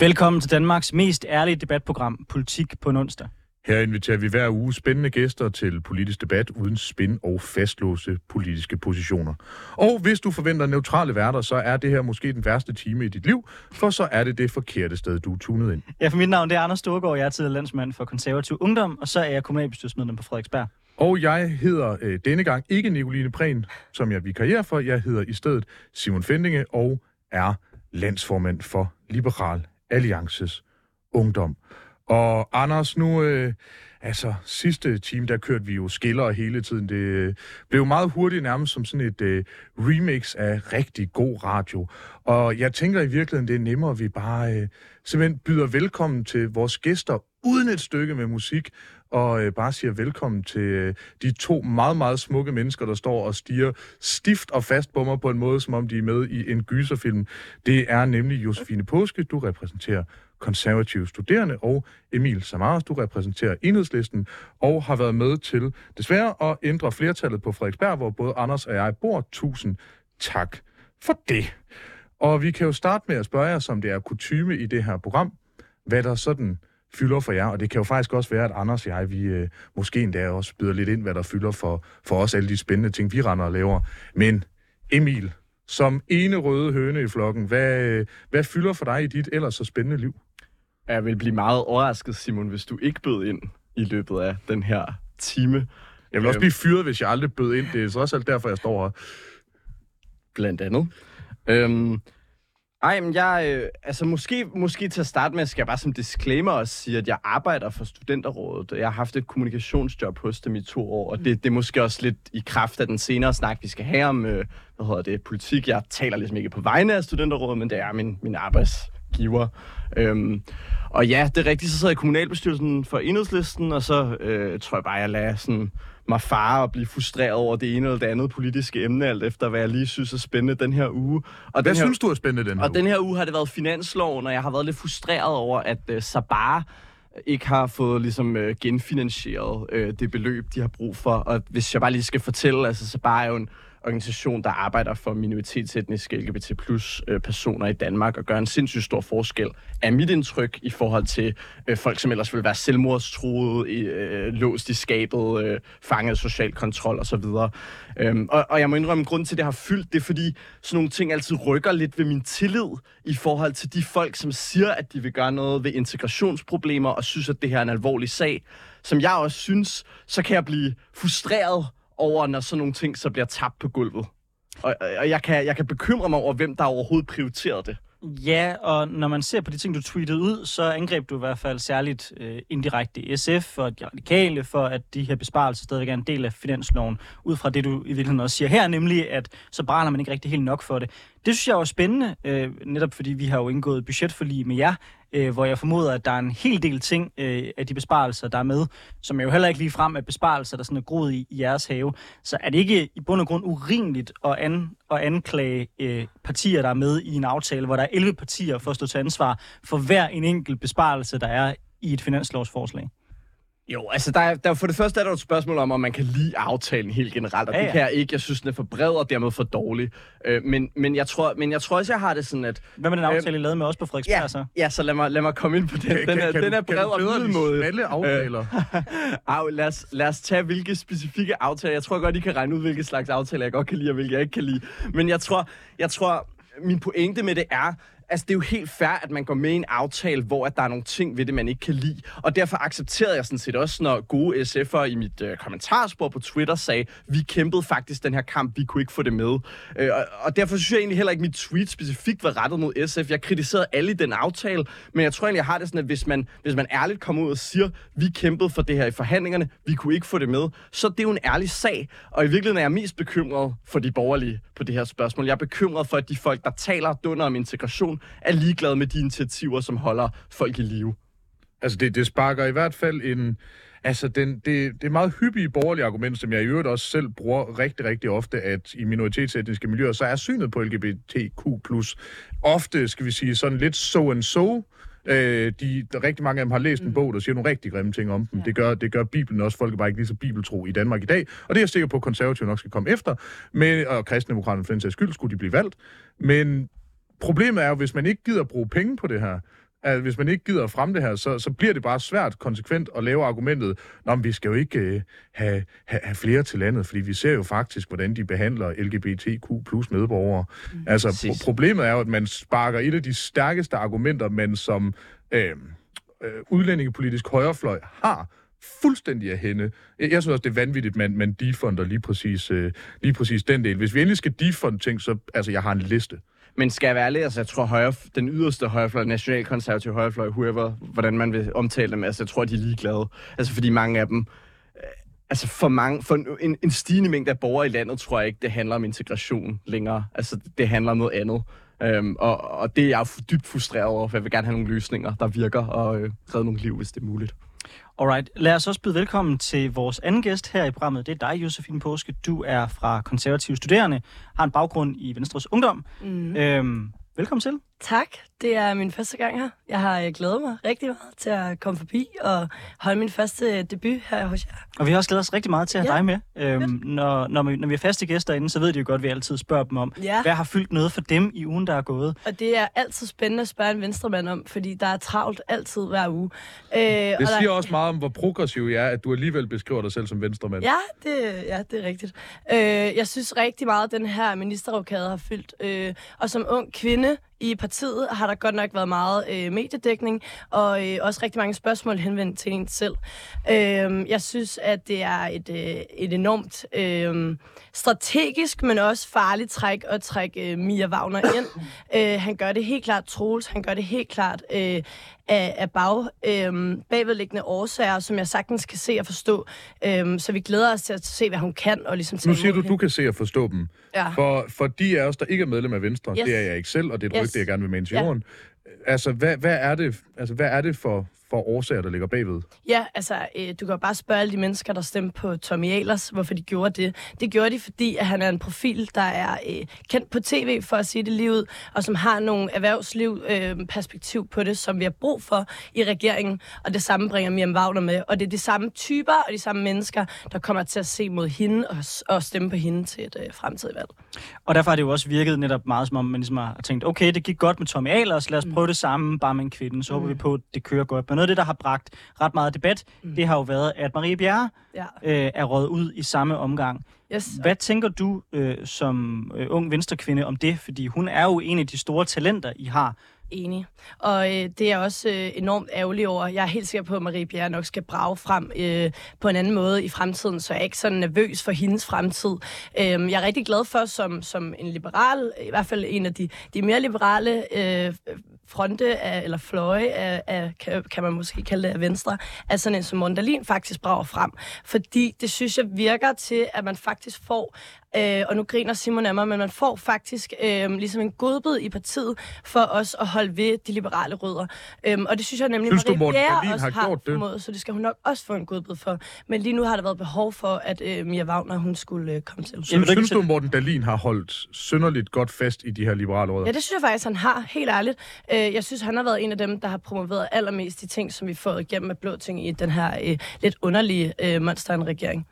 Velkommen til Danmarks mest ærlige debatprogram, Politik på en onsdag. Her inviterer vi hver uge spændende gæster til politisk debat uden spin og fastlåse politiske positioner. Og hvis du forventer neutrale værter, så er det her måske den værste time i dit liv, for så er det det forkerte sted, du er tunet ind. Ja, for mit navn det er Anders Storgård, jeg er tidligere landsmand for konservativ ungdom, og så er jeg kommunalbestyrelsesmedlem på Frederiksberg. Og jeg hedder øh, denne gang ikke Nicoline Prehn, som jeg vikarierer for. Jeg hedder i stedet Simon Fendinge og er landsformand for Liberal Alliances Ungdom. Og Anders, nu, øh, altså sidste time, der kørte vi jo skiller hele tiden. Det øh, blev meget hurtigt nærmest som sådan et øh, remix af rigtig god radio. Og jeg tænker i virkeligheden, det er nemmere, at vi bare øh, simpelthen byder velkommen til vores gæster uden et stykke med musik, og øh, bare siger velkommen til øh, de to meget, meget smukke mennesker, der står og stiger stift og fast på mig på en måde, som om de er med i en gyserfilm. Det er nemlig Josefine Påske, du repræsenterer konservative studerende, og Emil Samaras, du repræsenterer enhedslisten, og har været med til desværre at ændre flertallet på Frederiksberg, hvor både Anders og jeg bor. Tusind tak for det. Og vi kan jo starte med at spørge jer, som det er kutyme i det her program, hvad der sådan fylder for jer, og det kan jo faktisk også være, at Anders og jeg, vi øh, måske endda også byder lidt ind, hvad der fylder for, for os, alle de spændende ting, vi render og laver. Men Emil, som ene røde høne i flokken, hvad, hvad fylder for dig i dit ellers så spændende liv? Jeg vil blive meget overrasket, Simon, hvis du ikke bød ind i løbet af den her time. Jeg vil også blive fyret, hvis jeg aldrig bød ind. Det er så også alt derfor, jeg står her. Blandt andet. Øhm, ej, men jeg, øh, altså måske, måske til at starte med, skal jeg bare som disclaimer også sige, at jeg arbejder for Studenterrådet. Jeg har haft et kommunikationsjob hos dem i to år, og det, det er måske også lidt i kraft af den senere snak, vi skal have om, øh, hvad hedder det, politik. Jeg taler ligesom ikke på vegne af Studenterrådet, men det er min, min arbejdsgiver. Øhm, og ja, det er rigtigt, så sidder jeg i kommunalbestyrelsen for enhedslisten, og så øh, tror jeg bare, jeg lader sådan mig fare og blive frustreret over det ene eller det andet politiske emne, alt efter hvad jeg lige synes er spændende den her uge. Og hvad den her, synes du er spændende den her Og uge? den her uge har det været finansloven, og jeg har været lidt frustreret over, at uh, Sabar ikke har fået ligesom uh, genfinansieret uh, det beløb, de har brug for. Og hvis jeg bare lige skal fortælle, altså Sabar er jo en organisation, der arbejder for minoritetsetniske LGBT plus øh, personer i Danmark og gør en sindssygt stor forskel, er mit indtryk i forhold til øh, folk, som ellers vil være selvmordstruede, øh, låst i skabet, øh, fanget social kontrol osv. Øhm, og, og jeg må indrømme, at grund til, at det har fyldt, det er fordi, sådan nogle ting altid rykker lidt ved min tillid i forhold til de folk, som siger, at de vil gøre noget ved integrationsproblemer og synes, at det her er en alvorlig sag. Som jeg også synes, så kan jeg blive frustreret over, når sådan nogle ting så bliver tabt på gulvet. Og, og jeg, kan, jeg kan bekymre mig over, hvem der overhovedet prioriterede det. Ja, og når man ser på de ting, du tweetede ud, så angreb du i hvert fald særligt øh, indirekte SF og de radikale for, at de her besparelser stadigvæk er en del af finansloven, ud fra det, du i virkeligheden også siger her, nemlig at så brænder man ikke rigtig helt nok for det. Det synes jeg er spændende, øh, netop fordi vi har jo indgået budgetforlig med jer, øh, hvor jeg formoder, at der er en hel del ting øh, af de besparelser, der er med, som er jo heller ikke lige frem er besparelser, der sådan er groet i, i jeres have. Så er det ikke i bund og grund urimeligt at, an, at anklage øh, partier, der er med i en aftale, hvor der er 11 partier for at stå til ansvar for hver en enkelt besparelse, der er i et finanslovsforslag? Jo, altså der er, der, for det første er der et spørgsmål om, om man kan lide aftalen helt generelt, og ja, ja. det kan jeg ikke. Jeg synes, den er for bred og dermed for dårlig. Øh, men, men, jeg tror, men jeg tror også, jeg har det sådan, at... Hvad med den aftale, øh, I lavede med os på Frederiksberg ja, så? Ja, så lad mig, lad mig komme ind på den. Kan, den, er, kan, den er bred og middelmåde. Smalle aftaler. Øh, lad, os, lad os tage, hvilke specifikke aftaler. Jeg tror godt, I kan regne ud, hvilke slags aftaler jeg godt kan lide, og hvilke jeg ikke kan lide. Men jeg tror, jeg tror min pointe med det er, altså, det er jo helt fair, at man går med i en aftale, hvor at der er nogle ting ved det, man ikke kan lide. Og derfor accepterede jeg sådan set også, når gode SF'er i mit øh, kommentarspor på Twitter sagde, vi kæmpede faktisk den her kamp, vi kunne ikke få det med. Øh, og, og derfor synes jeg egentlig heller ikke, at mit tweet specifikt var rettet mod SF. Jeg kritiserede alle i den aftale, men jeg tror egentlig, jeg har det sådan, at hvis man, hvis man ærligt kommer ud og siger, vi kæmpede for det her i forhandlingerne, vi kunne ikke få det med, så det er jo en ærlig sag. Og i virkeligheden er jeg mest bekymret for de borgerlige på det her spørgsmål. Jeg er bekymret for, at de folk, der taler dunder om integration, er ligeglade med de initiativer, som holder folk i live. Altså, det, det sparker i hvert fald en... Altså, den, det, det er meget hyppige borgerlige argument, som jeg i øvrigt også selv bruger rigtig, rigtig ofte, at i minoritetsetniske miljøer, så er synet på LGBTQ+, ofte, skal vi sige, sådan lidt so and so, Øh, de, der rigtig mange af dem har læst en bog, der siger nogle rigtig grimme ting om dem. Ja. Det, gør, det gør Bibelen også. Folk er bare ikke lige så bibeltro i Danmark i dag. Og det er jeg sikker på, at konservative nok skal komme efter. Men, og kristendemokraterne for den sags skyld skulle de blive valgt. Men problemet er jo, hvis man ikke gider bruge penge på det her, at hvis man ikke gider at fremme det her, så, så bliver det bare svært konsekvent at lave argumentet, men vi skal jo ikke øh, have, have, have flere til landet, fordi vi ser jo faktisk, hvordan de behandler LGBTQ plus medborgere. Mm. Altså, pro- problemet er jo, at man sparker et af de stærkeste argumenter, man som øh, øh, udlændingepolitisk højrefløj har, fuldstændig af hende. Jeg, jeg synes også, det er vanvittigt, man, man defunder lige præcis, øh, lige præcis den del. Hvis vi endelig skal defunde ting, så altså, jeg har en liste. Men skal jeg være ærlig, altså jeg tror højre, den yderste højrefløj, nationalkonservative højrefløj, whoever, hvordan man vil omtale dem, altså jeg tror, de er ligeglade. Altså fordi mange af dem, øh, altså for, mange, for en, en stigende mængde af borgere i landet, tror jeg ikke, det handler om integration længere. Altså det handler om noget andet. Øhm, og, og det er jeg dybt frustreret over, for jeg vil gerne have nogle løsninger, der virker og øh, redde nogle liv, hvis det er muligt. Alright, lad os også byde velkommen til vores anden gæst her i programmet. Det er dig, Josefine Påske. Du er fra konservative studerende, har en baggrund i Venstres Ungdom. Mm. Øhm, velkommen til. Tak. Det er min første gang her. Jeg har øh, glædet mig rigtig meget til at komme forbi og holde min første debut her hos jer. Og vi har også glædet os rigtig meget til at have ja. dig med. Øhm, når, når, vi, når vi er faste gæster inde, så ved de jo godt, at vi altid spørger dem om, ja. hvad har fyldt noget for dem i ugen, der er gået. Og det er altid spændende at spørge en venstremand om, fordi der er travlt altid hver uge. Øh, det siger der... også meget om, hvor progressiv jeg er, at du alligevel beskriver dig selv som venstremand. Ja, det, ja, det er rigtigt. Øh, jeg synes rigtig meget, at den her ministerrokade har fyldt. Øh, og som ung kvinde i partiet har der godt nok været meget øh, mediedækning, og øh, også rigtig mange spørgsmål henvendt til en selv. Øh, jeg synes, at det er et, øh, et enormt øh, strategisk, men også farligt træk at trække øh, Mia Wagner ind. øh, han gør det helt klart Troels, han gør det helt klart øh, af, af bag, øh, bagvedliggende årsager, som jeg sagtens kan se og forstå. Øh, så vi glæder os til at se, hvad hun kan. Og ligesom nu siger du, du kan se og forstå dem. Ja. For, for de af os, der ikke er medlem af Venstre, yes. det er jeg ikke selv, og det er et yes. rygte, jeg gerne vil med til jorden. Ja. Altså, hvad, hvad, er det, altså, hvad er det for for årsager, der ligger bagved? Ja, altså, øh, du kan jo bare spørge alle de mennesker, der stemte på Tommy Ahlers, hvorfor de gjorde det. Det gjorde de, fordi at han er en profil, der er øh, kendt på tv, for at sige det lige ud, og som har nogle erhvervsliv øh, perspektiv på det, som vi har brug for i regeringen. Og det samme bringer Miriam Wagner med. Og det er de samme typer og de samme mennesker, der kommer til at se mod hende og, og stemme på hende til et øh, fremtidigt valg. Og derfor har det jo også virket netop meget, som om man ligesom har tænkt, okay, det gik godt med Tommy Ahlers, lad os mm. prøve det samme, bare med en kvinde, så mm. håber vi på, at det kører godt. Men noget af det, der har bragt ret meget debat, mm. det har jo været, at Marie Bjerre ja. øh, er råd ud i samme omgang. Yes. Hvad tænker du øh, som øh, ung venstrekvinde om det? Fordi hun er jo en af de store talenter, I har. Enig. Og øh, det er jeg også øh, enormt ærgerlig over. Jeg er helt sikker på, at Marie Bjerre nok skal brage frem øh, på en anden måde i fremtiden, så jeg er ikke så nervøs for hendes fremtid. Øh, jeg er rigtig glad for, som, som en liberal, i hvert fald en af de, de mere liberale øh, fronte af, eller fløje af, af kan, kan man måske kalde det af venstre, at sådan en som Mondalin faktisk brager frem. Fordi det synes jeg virker til, at man faktisk får Øh, og nu griner Simon af mig, men man får faktisk øh, ligesom en godbid i partiet for os at holde ved de liberale rødder. Øh, og det synes jeg nemlig, synes du, Morten også har, har? Formået, så det skal hun nok også få en godbid for. Men lige nu har der været behov for, at øh, Mia Wagner hun skulle øh, komme til. Synes, synes du, Morten Dalin har holdt synderligt godt fast i de her liberale rødder? Ja, det synes jeg faktisk, han har, helt ærligt. Øh, jeg synes, han har været en af dem, der har promoveret allermest de ting, som vi får igennem med blå ting i den her øh, lidt underlige øh, monster-regering.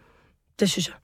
Det synes jeg.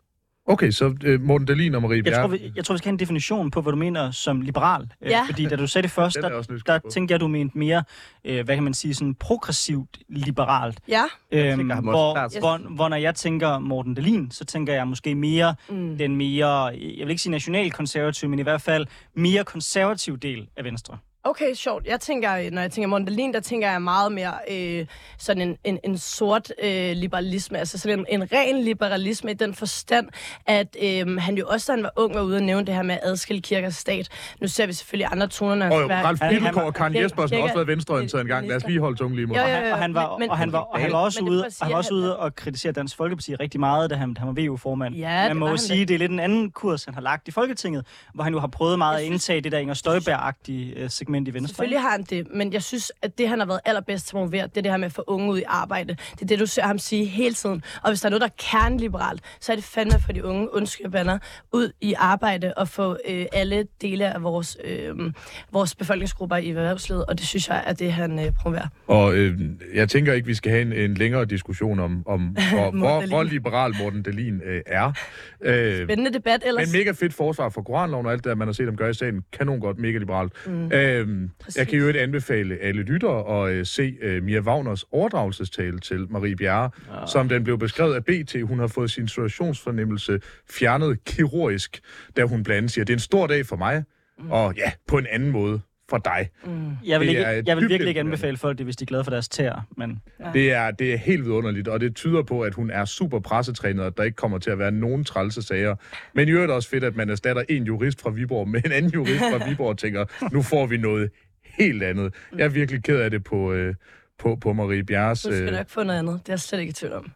Okay, så uh, Morten Dahlin og Marie Bjerre... Jeg tror, vi, jeg tror, vi skal have en definition på, hvad du mener som liberal. Øh, ja. fordi da du sagde det først, der, der tænkte jeg, at du mente mere, uh, hvad kan man sige, sådan progressivt liberalt. Ja. Øhm, tænker, hvor, hvor, hvor når jeg tænker Morten Dahlin, så tænker jeg måske mere mm. den mere, jeg vil ikke sige nationalkonservativ, men i hvert fald mere konservativ del af Venstre. Okay, sjovt. Jeg tænker, når jeg tænker Mondalin, der tænker jeg meget mere øh, sådan en, en, en sort øh, liberalisme, altså sådan en, en ren liberalisme i den forstand, at øh, han jo også, da han var ung, var ude og nævne det her med at adskille kirke og stat. Nu ser vi selvfølgelig andre toner, når han oh, Ralf Pilgaard og Karen Jespersen har også været venstreorienteret en gang. Lad os lige holde tungen lige mod. Og han var, og han var, og han var også ude, og han var også ude og kritisere Dansk Folkeparti rigtig meget, da han, han var VU-formand. Ja, Man må jo sige, det er lidt en anden kurs, han har lagt i Folketinget, hvor han jo har prøvet meget at indtage det der Inger Støjberg-agtige øh, segment i Venstre. Selvfølgelig har han det, men jeg synes, at det, han har været allerbedst til at promovere, det er det her med at få unge ud i arbejde. Det er det, du ser ham sige hele tiden. Og hvis der er noget, der er kernliberalt, så er det fandme for de unge, undskyld banner, ud i arbejde og få øh, alle dele af vores, øh, vores befolkningsgrupper i erhvervslivet, og det synes jeg er det, han øh, promoverer. Og øh, jeg tænker ikke, vi skal have en, en længere diskussion om, om hvor, hvor, hvor liberal Morten Dalin øh, er. Øh, Spændende debat ellers. Men mega fedt forsvar for Koranloven og alt det, man har set dem gøre i sagen. Kanon godt, mega liberalt. Mm. Øh, Øhm, jeg kan jo ikke anbefale alle lyttere at øh, se øh, Mia Wagners overdragelsestale til Marie Bjerre, ja. som den blev beskrevet af BT. Hun har fået sin situationsfornemmelse fjernet kirurgisk, da hun blandt andet siger, det er en stor dag for mig, mm. og ja, på en anden måde for dig. Mm. Jeg vil, ikke, jeg vil virkelig ikke anbefale folk det, hvis de er glade for deres tæer, men Det er, det er helt vidunderligt, og det tyder på, at hun er super pressetrænet, og at der ikke kommer til at være nogen trælse sager. Men i øvrigt også fedt, at man erstatter en jurist fra Viborg med en anden jurist fra Viborg og tænker, nu får vi noget helt andet. Jeg er virkelig ked af det på, øh, på, på Marie Bjerres... Du skal Øh, nok få noget andet. Det er jeg slet ikke i tvivl om. det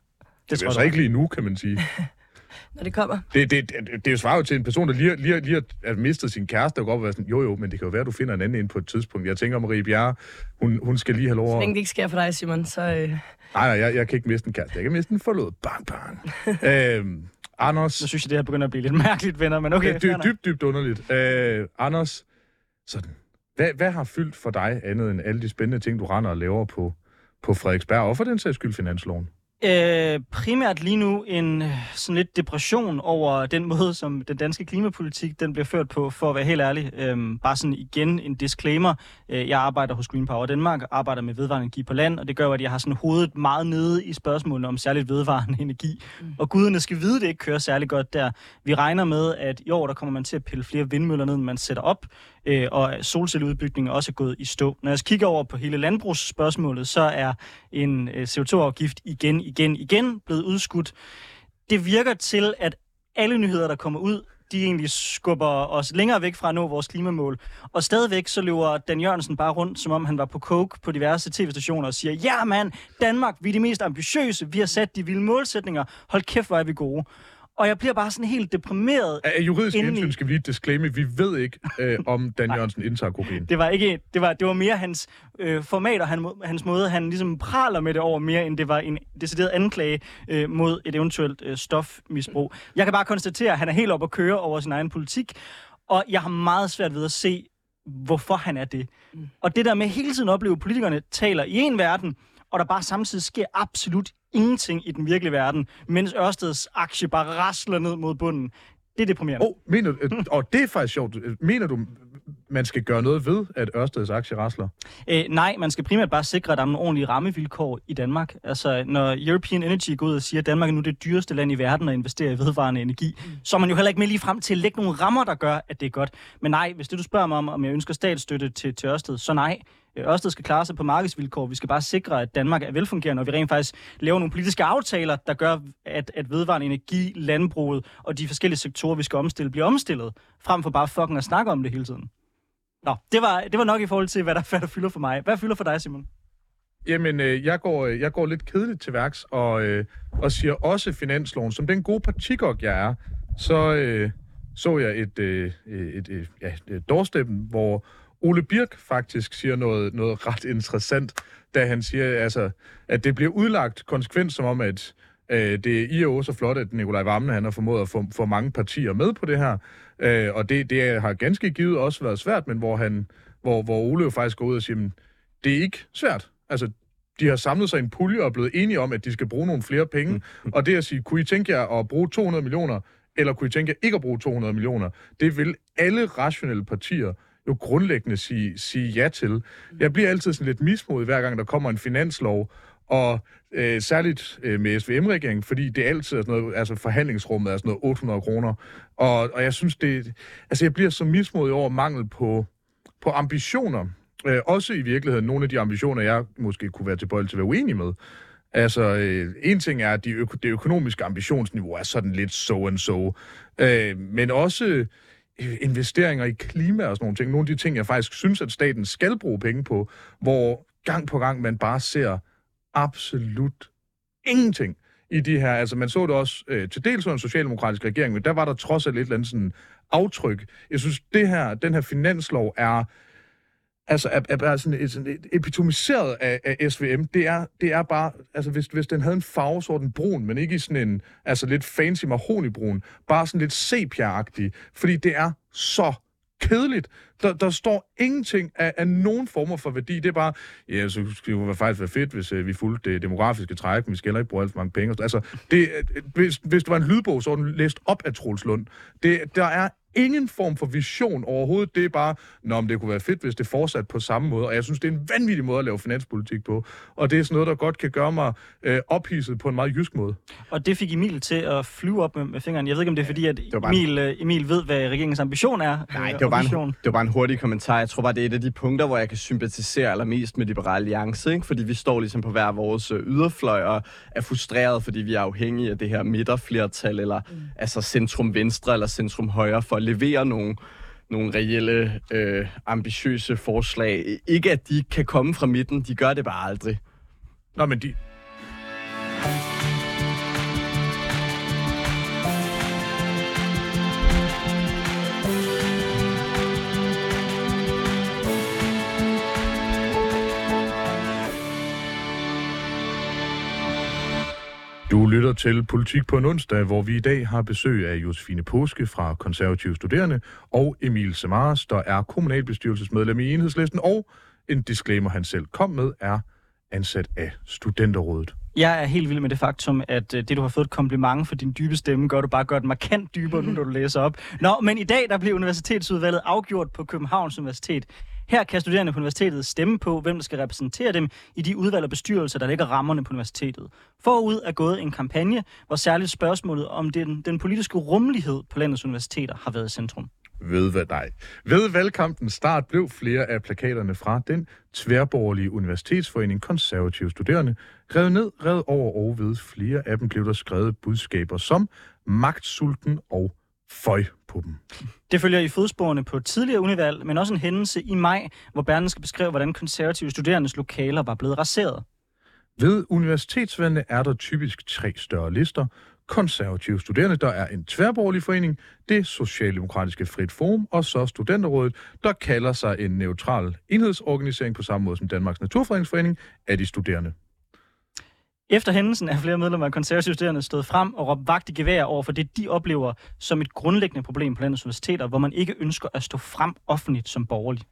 det tror er så jeg ikke lige nu, kan man sige. Når det kommer. Det, det, det, det er jo svaret til en person, der lige, lige, lige har mistet sin kæreste, og går op og være sådan, jo jo, men det kan jo være, at du finder en anden ind på et tidspunkt. Jeg tænker, Marie Bjerre, hun, hun skal lige have lov Så at... længe det ikke sker for dig, Simon, så... Øh, Nej, nej, jeg, jeg kan ikke miste en kæreste. Jeg kan miste en forlod. Bang, bang. øhm, Anders... Så synes jeg, det her begynder at blive lidt mærkeligt, venner, men okay. Det er dybt, dybt underligt. Øh, Anders, sådan, hvad, hvad har fyldt for dig andet end alle de spændende ting, du render og laver på, på Frederiksberg, og for den sags skyld finansloven? Øh, primært lige nu en øh, sådan lidt depression over den måde, som den danske klimapolitik den bliver ført på, for at være helt ærlig. Øh, bare sådan igen en disclaimer. Øh, jeg arbejder hos Green Power Danmark, arbejder med vedvarende energi på land, og det gør, at jeg har sådan hovedet meget nede i spørgsmålene om særligt vedvarende energi. Mm. Og guderne skal vide, det ikke kører særlig godt der. Vi regner med, at i år der kommer man til at pille flere vindmøller ned, end man sætter op, øh, og solcelleudbygningen er også gået i stå. Når jeg kigger over på hele landbrugsspørgsmålet, så er en øh, CO2-afgift igen, igen, igen blevet udskudt. Det virker til, at alle nyheder, der kommer ud, de egentlig skubber os længere væk fra at nå vores klimamål. Og stadigvæk så løber Dan Jørgensen bare rundt, som om han var på coke på diverse tv-stationer og siger, ja mand, Danmark, vi er de mest ambitiøse, vi har sat de vilde målsætninger, hold kæft, hvor er vi gode. Og jeg bliver bare sådan helt deprimeret. Af juridisk Endelig. hensyn skal vi lige disclaimer, vi ved ikke, øh, om Dan Jørgensen indtager kokain. Det var ikke, det var, det var mere hans øh, format og han, hans måde, han ligesom praler med det over mere, end det var en decideret anklage øh, mod et eventuelt øh, stofmisbrug. Jeg kan bare konstatere, at han er helt oppe at køre over sin egen politik, og jeg har meget svært ved at se, hvorfor han er det. Og det der med hele tiden at opleve, at politikerne taler i en verden, og der bare samtidig sker absolut ingenting i den virkelige verden, mens Ørsteds aktie bare rasler ned mod bunden. Det er deprimerende. Oh, mener, du- øh, og det er faktisk sjovt. Øh, Mener du, man skal gøre noget ved, at Ørsteds aktie rasler? Øh, nej, man skal primært bare sikre, at der er nogle ordentlige rammevilkår i Danmark. Altså, når European Energy går ud og siger, at Danmark er nu det dyreste land i verden at investere i vedvarende energi, mm. så er man jo heller ikke med lige frem til at lægge nogle rammer, der gør, at det er godt. Men nej, hvis det du spørger mig om, om jeg ønsker statsstøtte til, til Ørsted, så nej. Øh, Ørsted skal klare sig på markedsvilkår. Vi skal bare sikre, at Danmark er velfungerende, og vi rent faktisk laver nogle politiske aftaler, der gør, at, at vedvarende energi, landbruget og de forskellige sektorer, vi skal omstille, bliver omstillet, frem for bare fucking at snakke om det hele tiden. Nå, det var, det var nok i forhold til, hvad der, hvad der fylder for mig. Hvad fylder for dig, Simon? Jamen, øh, jeg, går, øh, jeg går lidt kedeligt til værks, og, øh, og siger også finansloven. Som den gode partikok, jeg er, så øh, så jeg et, øh, et, et, ja, et doorstep, hvor Ole Birk faktisk siger noget, noget ret interessant, da han siger, altså, at det bliver udlagt konsekvent som om, at øh, det er i og så flot, at Nikolaj Vammen han har formået at få, få mange partier med på det her. Øh, og det, det har ganske givet også været svært, men hvor, han, hvor, hvor Ole jo faktisk går ud og siger, "Men det er ikke svært. Altså, de har samlet sig i en pulje og er blevet enige om, at de skal bruge nogle flere penge. og det at sige, kunne I tænke jer at bruge 200 millioner, eller kunne I tænke jer ikke at bruge 200 millioner? Det vil alle rationelle partier jo grundlæggende sige, sige ja til. Jeg bliver altid sådan lidt mismodig, hver gang der kommer en finanslov, og øh, særligt øh, med SVM-regeringen, fordi det altid er sådan noget, altså forhandlingsrummet er sådan noget 800 kroner. Og, og jeg synes, det, altså jeg bliver så mismodig over mangel på, på ambitioner. Øh, også i virkeligheden nogle af de ambitioner, jeg måske kunne være tilbøjelig til at være uenig med. Altså, øh, en ting er, at de øko- det økonomiske ambitionsniveau er sådan lidt so and so. Øh, men også øh, investeringer i klima og sådan nogle ting. Nogle af de ting, jeg faktisk synes, at staten skal bruge penge på, hvor gang på gang man bare ser absolut ingenting i de her. Altså, man så det også øh, til dels under en socialdemokratisk regering, men der var der trods alt et eller andet sådan aftryk. Jeg synes, det her, den her finanslov er altså er, er, er sådan et, sådan et epitomiseret af, af SVM. Det er, det er bare, altså hvis, hvis den havde en farve, så den brun, men ikke i sådan en, altså lidt fancy mahonibrun, bare sådan lidt sepia fordi det er så kedeligt. Der, der står ingenting af, af nogen former for værdi. Det er bare, ja, så skulle det faktisk være fedt, hvis øh, vi fulgte det demografiske træk, men vi skal heller ikke bruge alt for mange penge. Altså, det, øh, hvis, hvis du var en lydbog, så var den læst op af Troels Lund. Det, der er ingen form for vision overhovedet. Det er bare, Nå, men det kunne være fedt, hvis det fortsat på samme måde. Og jeg synes, det er en vanvittig måde at lave finanspolitik på. Og det er sådan noget, der godt kan gøre mig øh, ophidset på en meget jysk måde. Og det fik Emil til at flyve op med, med fingeren. Jeg ved ikke, om det er fordi, at bare en- Emil, øh, Emil ved, hvad regeringens ambition er. Nej, øh, det var, bare en, det var bare en hurtig kommentar. Jeg tror bare, det er et af de punkter, hvor jeg kan sympatisere allermest med Liberal Alliance, ikke? fordi vi står ligesom på hver vores øh, yderfløj og er frustreret, fordi vi er afhængige af det her midterflertal, eller mm. altså centrum-venstre eller centrum-højre, for at levere nogle, nogle reelle, øh, ambitiøse forslag. Ikke at de kan komme fra midten, de gør det bare aldrig. Nå, men de... lytter til Politik på en onsdag, hvor vi i dag har besøg af Josefine Påske fra Konservative Studerende og Emil Samaras, der er kommunalbestyrelsesmedlem i Enhedslisten, og en disclaimer, han selv kom med, er ansat af Studenterrådet. Jeg er helt vild med det faktum, at øh, det, du har fået et kompliment for din dybe stemme, gør du bare godt markant dybere, nu når du læser op. Nå, men i dag der bliver universitetsudvalget afgjort på Københavns Universitet. Her kan studerende på universitetet stemme på, hvem der skal repræsentere dem i de udvalg og bestyrelser, der ligger rammerne på universitetet. Forud er gået en kampagne, hvor særligt spørgsmålet om den, den politiske rummelighed på landets universiteter har været i centrum. Ved hvad dig. Ved valgkampens start blev flere af plakaterne fra den tværborgerlige universitetsforening konservative studerende revet ned, revet over og ved flere af dem blev der skrevet budskaber som magtsulten og føj på dem. Det følger i fodsporene på tidligere univalg, men også en hændelse i maj, hvor Berlingske beskrev, hvordan konservative studerendes lokaler var blevet raseret. Ved universitetsvalgene er der typisk tre større lister. Konservative studerende, der er en tværborgerlig forening, det Socialdemokratiske Frit Forum, og så Studenterrådet, der kalder sig en neutral enhedsorganisering på samme måde som Danmarks Naturfredningsforening af de studerende. Efter hændelsen er flere medlemmer af konservativstuderende stået frem og råbt vagt i gevær over for det, de oplever som et grundlæggende problem på landets universiteter, hvor man ikke ønsker at stå frem offentligt som borgerlig.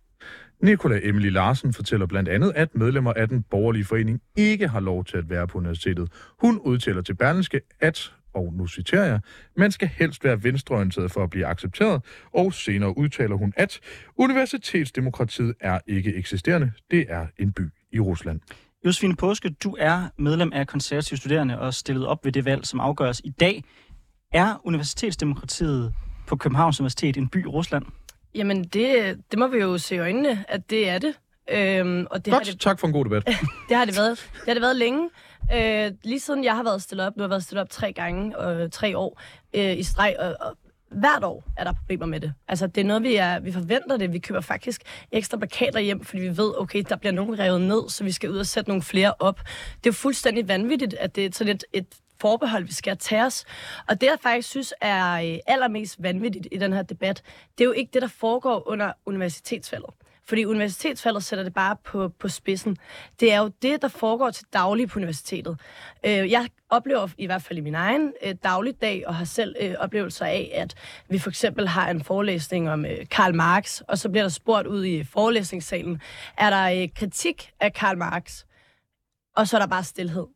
Nikolaj Emily Larsen fortæller blandt andet, at medlemmer af den borgerlige forening ikke har lov til at være på universitetet. Hun udtaler til Berlingske, at, og nu citerer jeg, man skal helst være venstreorienteret for at blive accepteret, og senere udtaler hun, at universitetsdemokratiet er ikke eksisterende. Det er en by i Rusland. Josefine Påske, du er medlem af konservative studerende og stillet op ved det valg, som afgøres i dag. Er universitetsdemokratiet på Københavns Universitet en by i Rusland? Jamen, det, det må vi jo se i øjnene, at det er det. Øhm, og det har Godt, det, tak for en god debat. det har det været. Det har det været længe. Øh, lige siden jeg har været stillet op, nu har jeg været stillet op tre gange, og tre år øh, i streg, og, og hvert år er der problemer med det. Altså, det er noget, vi, er, vi forventer det. Vi køber faktisk ekstra plakater hjem, fordi vi ved, okay, der bliver nogen revet ned, så vi skal ud og sætte nogle flere op. Det er jo fuldstændig vanvittigt, at det er sådan et, et forbehold, vi skal tage os. Og det, jeg faktisk synes er øh, allermest vanvittigt i den her debat, det er jo ikke det, der foregår under universitetsvalget. Fordi universitetsfaldet sætter det bare på, på spidsen. Det er jo det, der foregår til daglig på universitetet. Øh, jeg oplever i hvert fald i min egen øh, dagligdag, og har selv øh, oplevelser af, at vi for eksempel har en forelæsning om øh, Karl Marx, og så bliver der spurgt ud i forelæsningssalen, er der øh, kritik af Karl Marx? Og så er der bare stillhed.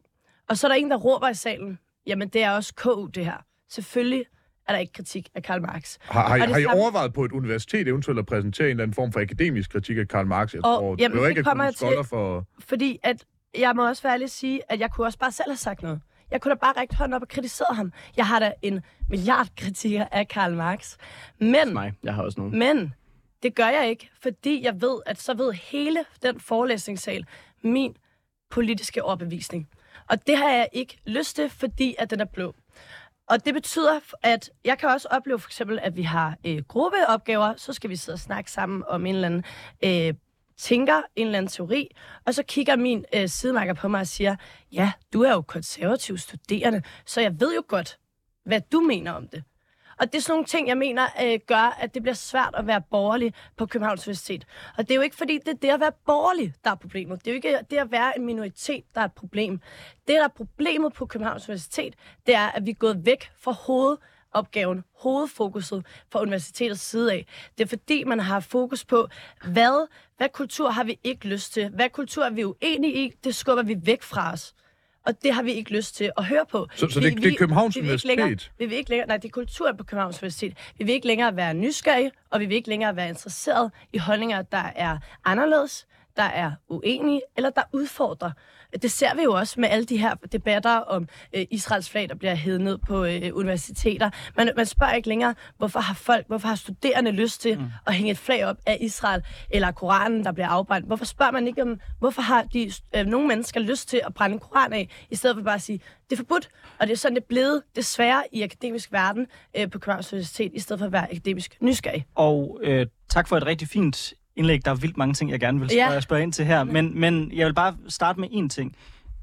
Og så er der en, der råber i salen, jamen det er også KU det her. Selvfølgelig er der ikke kritik af Karl Marx. Har, har, har I samme- overvejet på et universitet eventuelt at præsentere en eller anden form for akademisk kritik af Karl Marx? Jeg Og- tror, jamen, det ikke kommer jeg til. for... Fordi at jeg må også være ærlig sige, at jeg kunne også bare selv have sagt noget. Jeg kunne da bare række hånden op og kritisere ham. Jeg har da en milliard kritikker af Karl Marx. Men, Mig, jeg har også nogen. men det gør jeg ikke, fordi jeg ved, at så ved hele den forelæsningssal min politiske overbevisning. Og det har jeg ikke lyst til, fordi at den er blå. Og det betyder, at jeg kan også opleve for eksempel, at vi har øh, gruppeopgaver, så skal vi sidde og snakke sammen om en eller anden øh, tænker, en eller anden teori, og så kigger min øh, sidemarker på mig og siger, ja, du er jo konservativ studerende, så jeg ved jo godt, hvad du mener om det. Og det er sådan nogle ting, jeg mener, øh, gør, at det bliver svært at være borgerlig på Københavns Universitet. Og det er jo ikke, fordi det er det at være borgerlig, der er problemet. Det er jo ikke det at være en minoritet, der er et problem. Det, der er problemet på Københavns Universitet, det er, at vi er gået væk fra hovedopgaven, hovedfokuset fra universitetets side af. Det er fordi, man har fokus på, hvad, hvad kultur har vi ikke lyst til? Hvad kultur er vi uenige i? Det skubber vi væk fra os og det har vi ikke lyst til at høre på. Så, så vi, det, det er Københavns vi vil længere, Universitet? vi vil ikke længere, nej, det er kultur på Københavns Universitet. Vi vil ikke længere være nysgerrige, og vi vil ikke længere være interesseret i holdninger, der er anderledes, der er uenige, eller der udfordrer. Det ser vi jo også med alle de her debatter om øh, Israels flag, der bliver hævet ned på øh, universiteter. Man, man spørger ikke længere, hvorfor har folk, hvorfor har studerende lyst til mm. at hænge et flag op af Israel, eller Koranen, der bliver afbrændt. Hvorfor spørger man ikke om, hvorfor har de, øh, nogle mennesker lyst til at brænde en koran af, i stedet for bare at sige, det er forbudt. Og det er sådan, det er blevet desværre i akademisk verden øh, på Københavns Universitet, i stedet for at være akademisk nysgerrig. Og øh, tak for et rigtig fint indlæg. Der er vildt mange ting, jeg gerne vil spørge, Ja. spørge ind til her. Men, men jeg vil bare starte med én ting.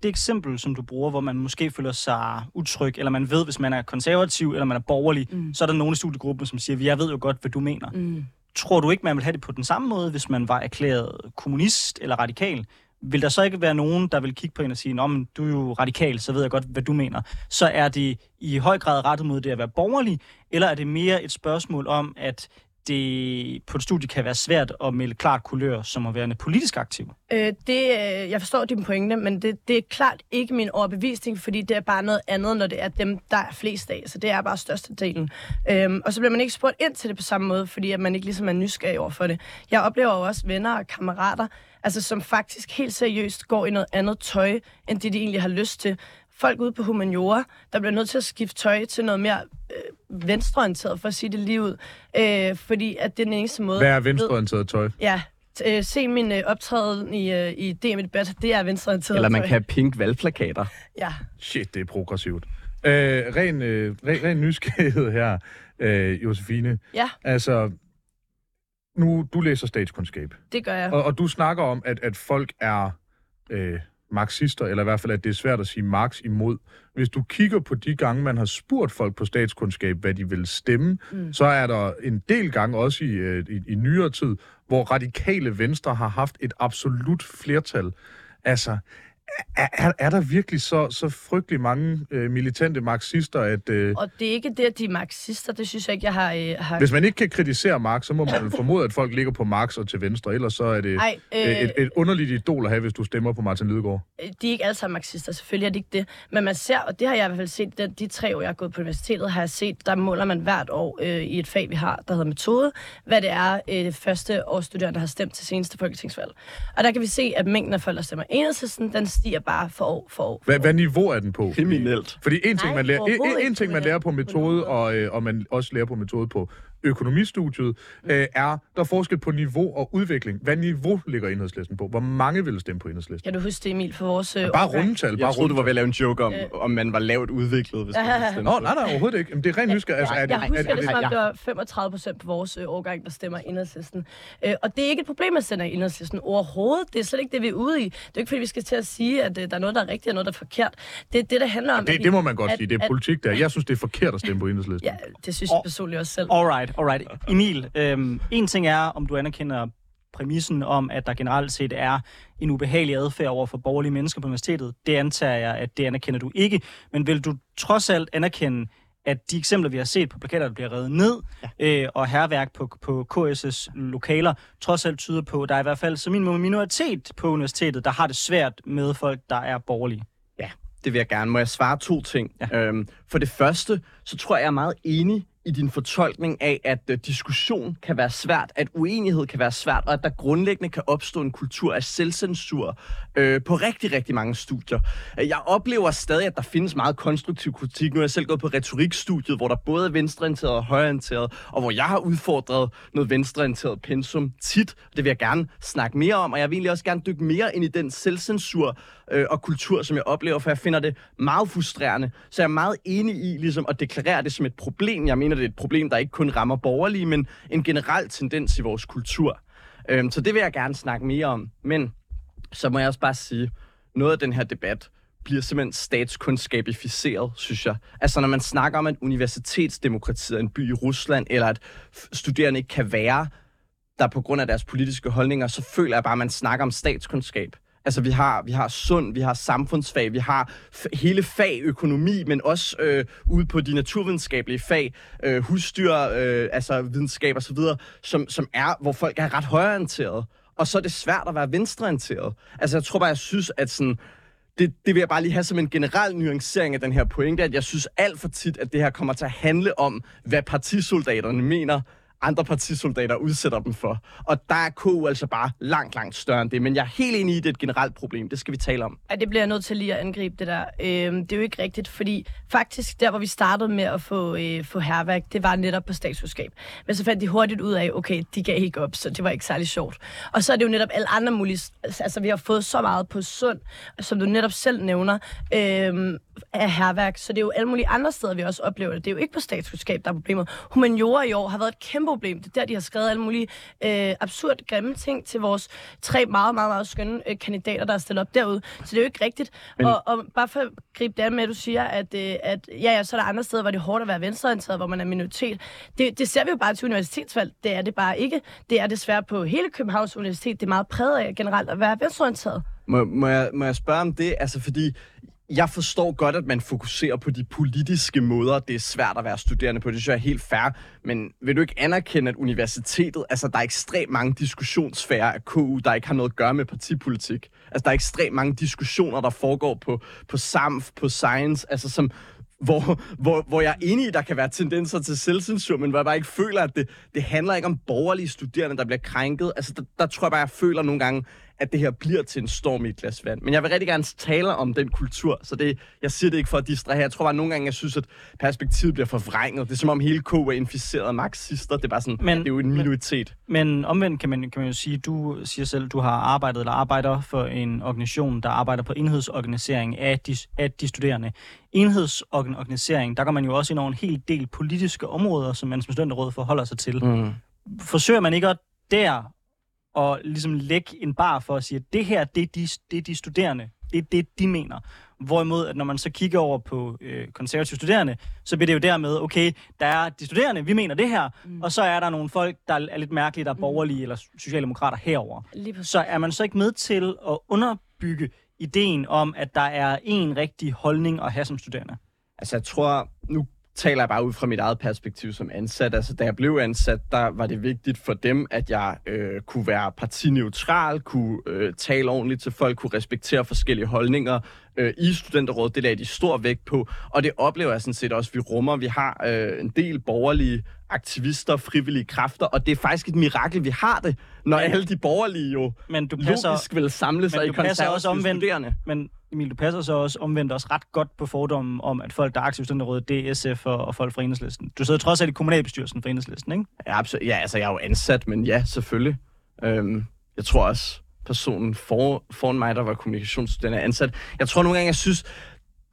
Det eksempel, som du bruger, hvor man måske føler sig utryg, eller man ved, hvis man er konservativ, eller man er borgerlig, mm. så er der nogle i studiegruppen, som siger, jeg ved jo godt, hvad du mener. Mm. Tror du ikke, man vil have det på den samme måde, hvis man var erklæret kommunist eller radikal? Vil der så ikke være nogen, der vil kigge på en og sige, om du er jo radikal, så ved jeg godt, hvad du mener. Så er det i høj grad rettet mod det at være borgerlig, eller er det mere et spørgsmål om, at det på et studie kan være svært at melde klart kulør som at være politisk aktiv? Øh, det, øh, jeg forstår dine pointe, men det, det er klart ikke min overbevisning, fordi det er bare noget andet, når det er dem, der er flest af. Så det er bare størstedelen. Øhm, og så bliver man ikke spurgt ind til det på samme måde, fordi at man ikke ligesom er nysgerrig over for det. Jeg oplever jo også venner og kammerater, altså som faktisk helt seriøst går i noget andet tøj, end det de egentlig har lyst til. Folk ude på humaniora, der bliver nødt til at skifte tøj til noget mere øh, venstreorienteret, for at sige det lige ud. Øh, fordi at det er den eneste måde... Hvad er venstreorienteret tøj? Ja, øh, se min øh, optræden i, øh, i DM Debat, det er venstreorienteret. Eller man tøj. kan have pink valgplakater. Ja. Shit, det er progressivt. Øh, ren, øh, ren, ren nysgerrighed her, øh, Josefine. ja, Altså, nu, du læser statskundskab, det gør jeg. og, og du snakker om, at, at folk er øh, marxister, eller i hvert fald, at det er svært at sige Marx imod. Hvis du kigger på de gange, man har spurgt folk på statskundskab, hvad de vil stemme, mm. så er der en del gange, også i, øh, i, i nyere tid, hvor radikale venstre har haft et absolut flertal. Altså, er, er, er der virkelig så, så frygtelig mange øh, militante marxister, at øh, Og det er ikke det, at de er marxister, det synes jeg ikke, jeg har... Øh, har... hvis man ikke kan kritisere Marx, så må man formode, at folk ligger på Marx og til venstre, ellers så er det Ej, øh, øh, et, et underligt idol at have, hvis du stemmer på Martin Lidegaard. de er ikke alle sammen marxister, selvfølgelig er det ikke det. Men man ser, og det har jeg i hvert fald set, de, de tre år, jeg har gået på universitetet, har jeg set, der måler man hvert år øh, i et fag, vi har, der hedder metode, hvad det er, øh, første års studerende har stemt til seneste folketingsvalg. Og der kan vi se, at mængden af folk, der stemmer enhedslisten, den stiger bare for år for år. Hvad, hvad niveau er den på? Kriminelt. Fordi en ting, Nej, man lærer, en, en, ting, man lærer på metode, og, øh, og man også lærer på metode på økonomistudiet, øh, er, der er forskel på niveau og udvikling. Hvad niveau ligger enhedslisten på? Hvor mange vil stemme på enhedslisten? Kan du huske det, Emil, for vores... Øh, Bare årgang? rundetal, bare Jeg troede, du var ved at lave en joke om, Øh. om man var lavt udviklet, hvis man Ja. Nå, nej, nej, overhovedet ikke. Jamen, det er rent nysgerrig. Altså, er det, Jeg husker er, det, er som om ja. det var 35 procent på vores øh, årgang, der stemmer enhedslisten. Øh, og det er ikke et problem, at sende enhedslisten overhovedet. Det er slet ikke det, vi er ude i. Det er ikke, fordi vi skal til at sige, at øh, der er noget, der er rigtigt og noget, der er forkert. Det er det, der handler om... det, at vi- det må man godt at- sige. Det er politik der. Jeg synes, det er forkert at stemme på enhedslisten. Ja, det synes jeg personligt også selv. Alright, alright. Emil, øhm, en ting er, om du anerkender præmissen om, at der generelt set er en ubehagelig adfærd over for borgerlige mennesker på universitetet. Det antager jeg, at det anerkender du ikke. Men vil du trods alt anerkende, at de eksempler, vi har set på plakater, der bliver revet ned, ja. øh, og herværk på, på KS's lokaler, trods alt tyder på, at der er i hvert fald som minimum en minoritet på universitetet, der har det svært med folk, der er borgerlige. Ja, det vil jeg gerne. Må jeg svare to ting? Ja. Øhm, for det første, så tror jeg, jeg er meget enig i din fortolkning af, at uh, diskussion kan være svært, at uenighed kan være svært, og at der grundlæggende kan opstå en kultur af selvcensur øh, på rigtig, rigtig mange studier. Jeg oplever stadig, at der findes meget konstruktiv kritik. Nu er jeg selv gået på retorikstudiet, hvor der både er venstreorienteret og højreorienteret, og hvor jeg har udfordret noget venstreorienteret pensum tit. Det vil jeg gerne snakke mere om, og jeg vil egentlig også gerne dykke mere ind i den selvcensur øh, og kultur, som jeg oplever, for jeg finder det meget frustrerende. Så jeg er meget enig i ligesom, at deklarere det som et problem. Jeg mener, det er et problem, der ikke kun rammer borgerlige, men en generel tendens i vores kultur. Øhm, så det vil jeg gerne snakke mere om. Men så må jeg også bare sige, noget af den her debat bliver simpelthen statskundskabificeret, synes jeg. Altså når man snakker om, at universitetsdemokratiet er en by i Rusland, eller at studerende ikke kan være der på grund af deres politiske holdninger, så føler jeg bare, at man snakker om statskundskab. Altså, vi har, vi har sund, vi har samfundsfag, vi har f- hele fag økonomi, men også øh, ude på de naturvidenskabelige fag, øh, husdyr, øh, altså videnskab osv., som, som er, hvor folk er ret højorienterede. Og så er det svært at være venstreorienteret. Altså, jeg tror bare, jeg synes, at sådan, det, det vil jeg bare lige have som en generel nuancering af den her pointe, at jeg synes alt for tit, at det her kommer til at handle om, hvad partisoldaterne mener, andre partisoldater udsætter dem for. Og der er KU altså bare langt, langt større end det. Men jeg er helt enig i, at det er et generelt problem. Det skal vi tale om. Ja, det bliver jeg nødt til lige at angribe, det der. Øhm, det er jo ikke rigtigt, fordi faktisk der, hvor vi startede med at få, øh, få herværk, det var netop på statsudskab. Men så fandt de hurtigt ud af, okay, de gav ikke op, så det var ikke særlig sjovt. Og så er det jo netop alle andre mulige... Altså, altså, vi har fået så meget på sund, som du netop selv nævner, øh, af herværk. Så det er jo alle mulige andre steder, vi også oplever det. Det er jo ikke på statsudskab, der er problemet. Humaniora i år har været et kæmpe problem. Det er der, de har skrevet alle mulige øh, absurd grimme ting til vores tre meget, meget, meget skønne øh, kandidater, der er stillet op derude. Så det er jo ikke rigtigt. Men... Og, og bare for at gribe det med, at du siger, at, øh, at ja, ja, så er der andre steder, hvor det er hårdt at være venstreorienteret, hvor man er minoritet. Det, det ser vi jo bare til universitetsvalg. Det er det bare ikke. Det er desværre på hele Københavns Universitet. Det er meget præget af generelt at være venstreorienteret. Må, må, jeg, må jeg spørge om det? Altså, fordi jeg forstår godt, at man fokuserer på de politiske måder, det er svært at være studerende på. Det synes jeg er helt fair. Men vil du ikke anerkende, at universitetet, altså der er ekstremt mange diskussionsfærer af KU, der ikke har noget at gøre med partipolitik. Altså der er ekstremt mange diskussioner, der foregår på, på SAMF, på Science, altså som, hvor, hvor, hvor jeg er enig i, at der kan være tendenser til selvcensur, men hvor jeg bare ikke føler, at det, det handler ikke om borgerlige studerende, der bliver krænket. Altså, der, der tror jeg bare, jeg føler nogle gange, at det her bliver til en storm i et glas vand. Men jeg vil rigtig gerne tale om den kultur, så det, jeg siger det ikke for at distrahere. Jeg tror bare, at nogle gange, jeg synes, at perspektivet bliver forvrænget. Det er som om hele K er inficeret af marxister. Det er bare sådan, men, det er jo en minoritet. Men, men omvendt kan man, kan man jo sige, du siger selv, du har arbejdet eller arbejder for en organisation, der arbejder på enhedsorganisering af de, af de studerende. Enhedsorganisering, der går man jo også ind over en hel del politiske områder, som man som studenterråd forholder sig til. Mm. Forsøger man ikke at der og ligesom lægge en bar for at sige, at det her, det er de, det er de studerende. Det er det, de mener. Hvorimod, at når man så kigger over på øh, konservative studerende, så bliver det jo dermed, okay, der er de studerende, vi mener det her, mm. og så er der nogle folk, der er lidt mærkelige, der er mm. borgerlige mm. eller socialdemokrater herover. Så er man så ikke med til at underbygge ideen om, at der er en rigtig holdning at have som studerende? Altså, jeg tror, nu taler jeg bare ud fra mit eget perspektiv som ansat. Altså, da jeg blev ansat, der var det vigtigt for dem, at jeg øh, kunne være partineutral, kunne øh, tale ordentligt til folk, kunne respektere forskellige holdninger øh, i studenterrådet. Det lagde de stor vægt på, og det oplever jeg sådan set også, vi rummer. Vi har øh, en del borgerlige aktivister, frivillige kræfter, og det er faktisk et mirakel, vi har det, når men, alle de borgerlige jo men du passer, logisk vil samle sig i konservative studerende. Men Emil, du passer så også omvendt også ret godt på fordommen om, at folk, der er aktive i Studenterrådet, det er SF og, og folk fra Enhedslisten. Du sidder trods alt i kommunalbestyrelsen for Enhedslisten, ikke? Ja, absolut. ja, altså jeg er jo ansat, men ja, selvfølgelig. Øhm, jeg tror også, personen for, foran mig, der var kommunikationsstuderende, ansat. Jeg tror nogle gange, jeg synes,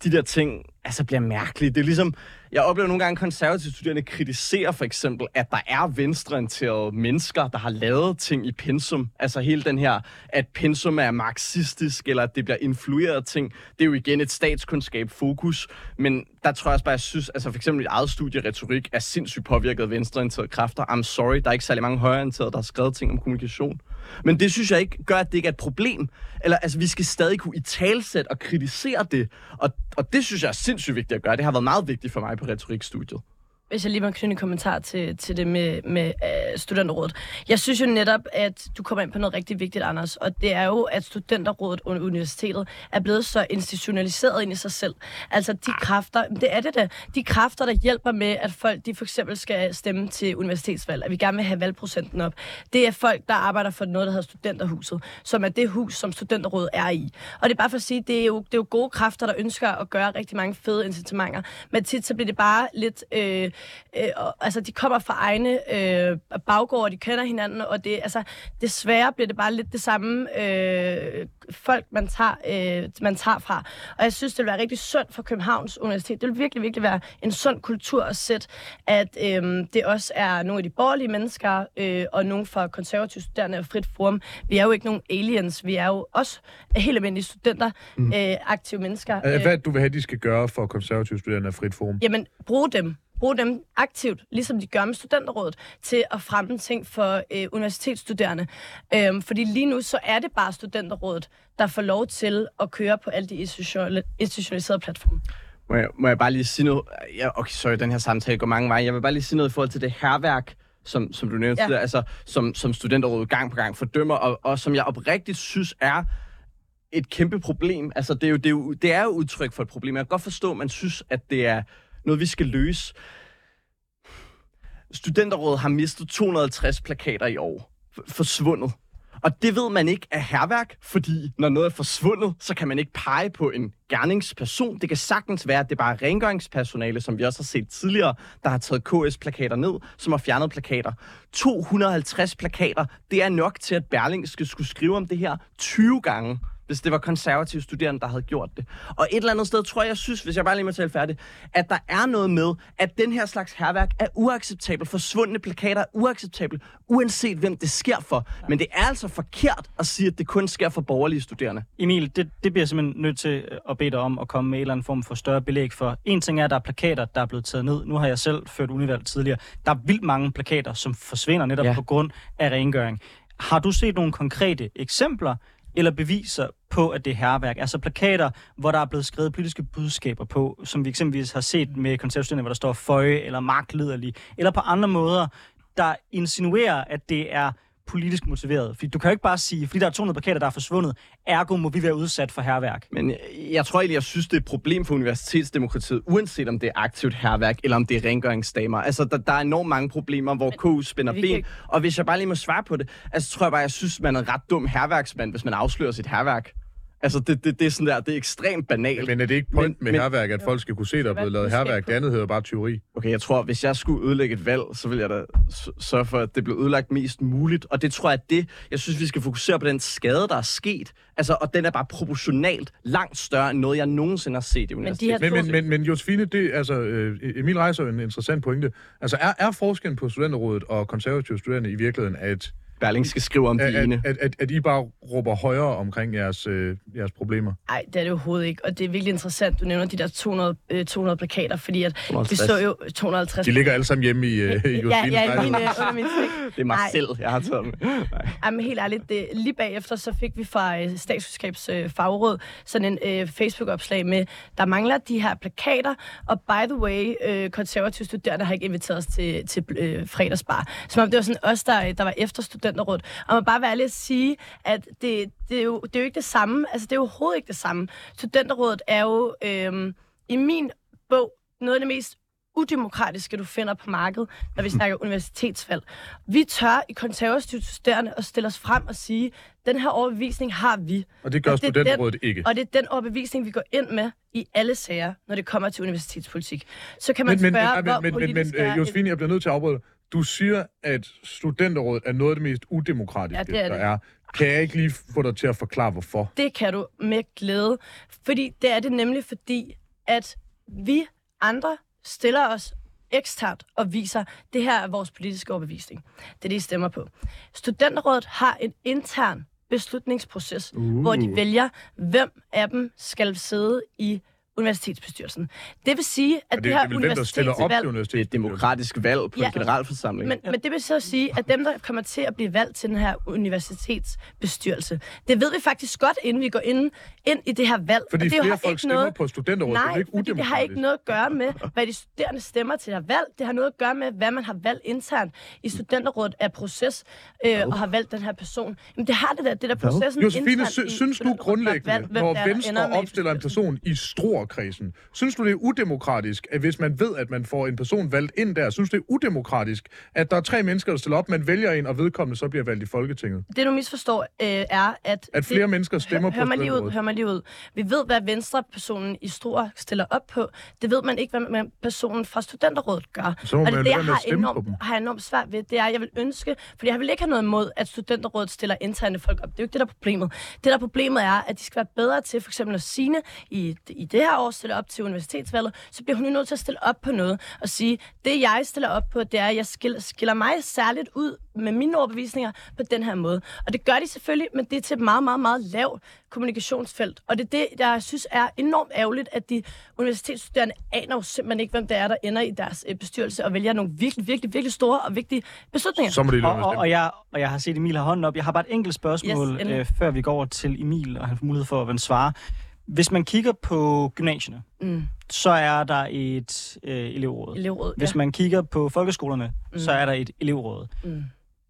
de der ting altså bliver mærkelige. Det er ligesom, jeg oplever nogle gange, at konservative studerende kritiserer for eksempel, at der er venstreorienterede mennesker, der har lavet ting i pensum. Altså hele den her, at pensum er marxistisk, eller at det bliver influeret af ting. Det er jo igen et statskundskab fokus, men der tror jeg også bare, jeg synes, altså for eksempel i eget studie retorik er sindssygt påvirket af venstreorienterede kræfter. I'm sorry, der er ikke særlig mange højreorienterede, der har skrevet ting om kommunikation. Men det synes jeg ikke gør, at det ikke er et problem. Eller altså, vi skal stadig kunne i talsæt og kritisere det. Og, og det synes jeg er sindssygt vigtigt at gøre. Det har været meget vigtigt for mig på retorikstudiet. Hvis jeg lige må knytte en kommentar til, til det med, med uh, studenterrådet. Jeg synes jo netop, at du kommer ind på noget rigtig vigtigt, Anders, og det er jo, at studenterrådet under universitetet er blevet så institutionaliseret ind i sig selv. Altså de kræfter, det er det da, de kræfter, der hjælper med, at folk de for eksempel skal stemme til universitetsvalg, at vi gerne vil have valgprocenten op, det er folk, der arbejder for noget, der hedder Studenterhuset, som er det hus, som studenterrådet er i. Og det er bare for at sige, det er jo, det er jo gode kræfter, der ønsker at gøre rigtig mange fede incitamenter, men tit så bliver det bare lidt... Øh, øh, og, altså, de kommer fra egne øh, baggårde, de kender hinanden, og det, altså, desværre bliver det bare lidt det samme øh, folk, man tager, øh, man tager fra. Og jeg synes, det vil være rigtig sundt for Københavns Universitet. Det vil virkelig, virkelig være en sund kultur at sætte, at øh, det også er nogle af de borgerlige mennesker, øh, og nogle fra konservative studerende og frit forum. Vi er jo ikke nogen aliens, vi er jo også helt almindelige studenter, mm. øh, aktive mennesker. Hvad det, du vil have, de skal gøre for konservative studerende og frit forum? Jamen, brug dem bruge dem aktivt, ligesom de gør med studenterrådet, til at fremme ting for øh, universitetsstuderende. Øhm, fordi lige nu så er det bare studenterrådet, der får lov til at køre på alle de institutionaliserede platforme. Må jeg, må jeg bare lige sige noget? Ja, okay, sorry, den her samtale går mange veje. Jeg vil bare lige sige noget i forhold til det herværk, som, som du nævnte, ja. altså, som, som studenterrådet gang på gang fordømmer, og, og som jeg oprigtigt synes er et kæmpe problem. Altså, det er, jo, det, er jo, det er jo udtryk for et problem. Jeg kan godt forstå, at man synes, at det er noget, vi skal løse. Studenterrådet har mistet 250 plakater i år. F- forsvundet. Og det ved man ikke er herværk, fordi når noget er forsvundet, så kan man ikke pege på en gerningsperson. Det kan sagtens være, at det er bare rengøringspersonale, som vi også har set tidligere, der har taget KS-plakater ned, som har fjernet plakater. 250 plakater, det er nok til, at Berlingske skulle skrive om det her 20 gange hvis det var konservative studerende, der havde gjort det. Og et eller andet sted tror jeg, jeg synes, hvis jeg bare lige må tale færdigt, at der er noget med, at den her slags herværk er uacceptabel. Forsvundne plakater er uacceptabel, uanset hvem det sker for. Men det er altså forkert at sige, at det kun sker for borgerlige studerende. Emil, det, det bliver jeg simpelthen nødt til at bede dig om at komme med en eller anden form for større belæg for. En ting er, at der er plakater, der er blevet taget ned. Nu har jeg selv ført univalg tidligere. Der er vildt mange plakater, som forsvinder netop. Ja. på grund af rengøring. Har du set nogle konkrete eksempler eller beviser på, at det er herværk? Altså plakater, hvor der er blevet skrevet politiske budskaber på, som vi eksempelvis har set med konservative, hvor der står føje eller magtliderlig, eller på andre måder, der insinuerer, at det er politisk motiveret. Fordi du kan jo ikke bare sige, fordi der er 200 plakater, der er forsvundet, ergo må vi være udsat for herværk. Men jeg, jeg tror egentlig, jeg synes, det er et problem for universitetsdemokratiet, uanset om det er aktivt herværk, eller om det er rengøringsdamer. Altså, der, der er enormt mange problemer, hvor KU spænder ben. ikke- Og hvis jeg bare lige må svare på det, altså tror jeg bare, jeg synes, man er en ret dum herværksmand, hvis man afslører sit herværk. Altså, det, det, det er sådan der, det er ekstremt banalt. Men er det ikke point Men- med men- herværk, at folk skal kunne se, der er blevet lavet herværk? Det andet hedder bare tyveri. Okay, jeg tror, hvis jeg skulle ødelægge et valg, så vil jeg da sørge for, at det bliver ødelagt mest muligt. Og det tror jeg, at det, jeg synes, vi skal fokusere på den skade, der er sket. Altså, og den er bare proportionalt langt større end noget, jeg nogensinde har set i universitetet. her Men, men, men, men Josefine, det, altså, øh, Emil rejser en interessant pointe. Altså, er, er forskellen på studenterrådet og konservative studerende i virkeligheden, at, Berling skal skrive om at, ene. at, at, at I bare råber højere omkring jeres, øh, jeres problemer? Nej, det er det overhovedet ikke. Og det er virkelig interessant, du nævner de der 200, øh, 200 plakater, fordi at 250. vi så jo 250. De ligger alle sammen hjemme i, øh, i ja, ja, min, øh, under min. Det er mig selv, jeg har taget med. Nej. Ej, men helt ærligt, det, lige bagefter så fik vi fra øh, Statskundskabs øh, fagråd sådan en øh, Facebook-opslag med, der mangler de her plakater, og by the way, øh, konservative studerende har ikke inviteret os til, til øh, fredagsbar. Som om det var sådan os, der, der var efter studenterrådet. Og man bare være ærlig at sige, at det, det, er jo, det er jo ikke det samme. Altså, det er jo overhovedet ikke det samme. Studenterrådet er jo øh, i min bog noget af det mest udemokratiske, du finder på markedet, når vi snakker universitetsvalg. Vi tør i konservative studerende at stille os frem og sige, den her overbevisning har vi. Og det gør Og det er studenterrådet ikke. Og det er den overbevisning, vi går ind med i alle sager, når det kommer til universitetspolitik. Så kan man Men, men, spørge, men, hvor men, men, men, øh, Josefine, jeg bliver nødt til at afbryde. Du siger, at studenterrådet er noget af det mest udemokratiske, Ja, det er der det. er. Kan jeg ikke lige få dig til at forklare, hvorfor? Det kan du med glæde. Fordi det er det nemlig fordi, at vi andre stiller os eksternt og viser, det her er vores politiske overbevisning. Det er det, I stemmer på. Studenterrådet har en intern beslutningsproces, uh. hvor de vælger, hvem af dem skal sidde i universitetsbestyrelsen. Det vil sige, at det, det, her det er der op universitetsvalg... Det er et demokratisk valg på Ja. en generalforsamling. Men, men det vil så sige, at dem, der kommer til at blive valgt til den her universitetsbestyrelse, det ved vi faktisk godt, inden vi går ind, ind i det her valg. Fordi det flere har folk ikke stemmer noget, på studenterrådet. det er Nej, ikke fordi det har ikke noget at gøre med, hvad de studerende stemmer til at valg. Det har noget at gøre med, hvad man har valgt internt i studenterrådet af proces, øh, og har valgt den her person. Jamen det har det der, det der processen Josefine, internt i synes du grundlæggende, valgt, når der, der Venstre opstiller en person i Storkredsen, synes du det er udemokratisk, at hvis man ved, at man får en person valgt ind der, synes du det er udemokratisk, at der er tre mennesker, der stiller op, man vælger en, og vedkommende så bliver valgt i Folketinget? Det du misforstår øh, er, at... At flere det, mennesker stemmer hør, på hør mig lige ud, hør mig lige ud. Vi ved, hvad Venstre-personen i Stor stiller op på. Det ved man ikke, hvad man- personen fra studenterrådet gør. Så må og man det, det, jeg at har på enormt, har enormt svært ved, det er, at jeg vil ønske, fordi jeg vil ikke have noget imod, at studenterrådet stiller interne folk op. Det er jo ikke det, der er problemet. Det, der er problemet er, at de skal være bedre til, for eksempel når Signe i, i det her år stiller op til universitetsvalget, så bliver hun jo nødt til at stille op på noget og sige, det jeg stiller op på, det er, at jeg skiller, skiller mig særligt ud med mine overbevisninger på den her måde. Og det gør de selvfølgelig, men det er til et meget, meget, meget lavt kommunikationsfelt. Og det er det, jeg synes er enormt ærgerligt, at de universitetsstuderende aner jo simpelthen ikke, hvem det er, der ender i deres øh, bestyrelse og vælger nogle virkelig, virkelig, virkelig store og vigtige beslutninger. Så må det Og, og, og, jeg, og jeg har set Emil have hånden op. Jeg har bare et enkelt spørgsmål, Yes, øh, før vi går over til Emil, og han får mulighed for at svare. Hvis man kigger på gymnasierne, Mm. så er der et øh, elevråd. Elevråd, Hvis ja. man kigger på folkeskolerne, mm. så er der et elevråd. Mm.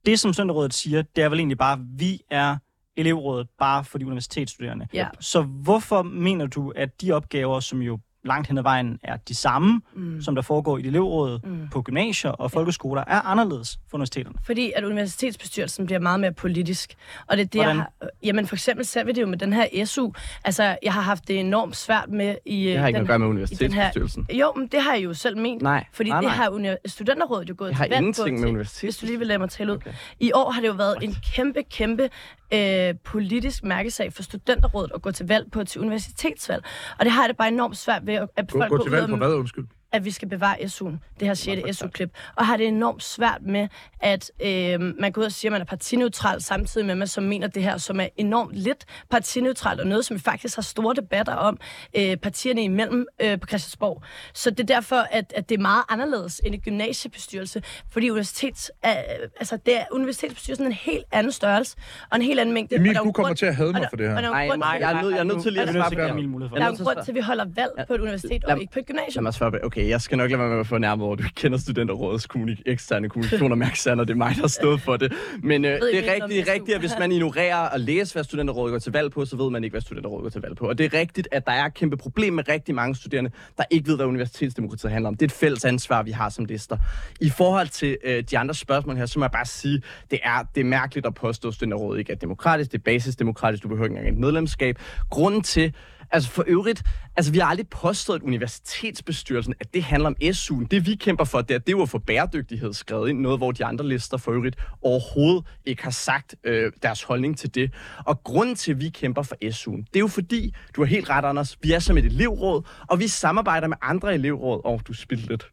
Det, som Sønderrådet siger, det er vel egentlig bare, at vi er elevrådet bare for de universitetsstuderende. Ja. Så hvorfor mener du, at de opgaver, som jo langt hen ad vejen er de samme, mm. som der foregår i elevrådet mm. på gymnasier og folkeskoler, er anderledes for universiteterne? Fordi at universitetsbestyrelsen bliver meget mere politisk. Og det er det, Hvordan? jeg har, jamen for eksempel ser vi det jo med den her SU. Altså, jeg har haft det enormt svært med i Det har ikke den, noget at gøre med universitetsbestyrelsen. her... Jo, men det har jeg jo selv ment. Nej. Fordi nej, det nej. har uni- studenterrådet jo gået Det har til ingenting med universitet. Hvis du lige vil lade mig tale ud. Okay. I år har det jo været en kæmpe, kæmpe øh, politisk mærkesag for studenterrådet at gå til valg på til universitetsvalg. Og det har jeg det bare enormt svært ved, at Gå, folk gå til valg på hvad, undskyld? At vi skal bevare SU'en, det her 6. SU-klip, og har det enormt svært med, at øh, man går ud og siger, at man er partineutral, samtidig med, at man så mener det her, som er enormt lidt partineutralt, og noget, som vi faktisk har store debatter om øh, partierne imellem øh, på Christiansborg. Så det er derfor, at, at det er meget anderledes end en gymnasiebestyrelse, fordi universitets, øh, altså det er universitetsbestyrelsen en helt anden størrelse, og en helt anden mængde. Emil, er du kommer grund- til at hade mig for det her. er Nej, nej, jeg er nødt, jeg er nødt til lige at er svare på det. Der er til grund til, at vi holder valg på et universitet, og ikke på et gymnasium. Lad mig svare på. Okay, jeg skal nok lade være med at få nærmere over, du ikke kender studenterrådets kommunik- eksterne kommunikation og mærksander. Det er mig, der har stået for det. Men øh, det er rigtigt, rigtigt, at hvis man ignorerer at læse, hvad studenterrådet går til valg på, så ved man ikke, hvad studenterrådet går til valg på. Og det er rigtigt, at der er et kæmpe problem med rigtig mange studerende, der ikke ved, hvad universitetsdemokratiet handler om. Det er et fælles ansvar, vi har som lister. I forhold til øh, de andre spørgsmål her, så må jeg bare sige, det er, det er mærkeligt at påstå, at studenterrådet ikke er demokratisk. Det er basisdemokratisk. Du behøver ikke engang et medlemskab. Grunden til, Altså for øvrigt, altså vi har aldrig påstået, at universitetsbestyrelsen, at det handler om SU'en. Det vi kæmper for, det er, det er jo at få bæredygtighed skrevet ind, noget hvor de andre lister for øvrigt overhovedet ikke har sagt øh, deres holdning til det. Og grunden til, at vi kæmper for SU'en, det er jo fordi, du har helt ret, Anders, vi er som et elevråd, og vi samarbejder med andre elevråd. Og oh, du spildte lidt.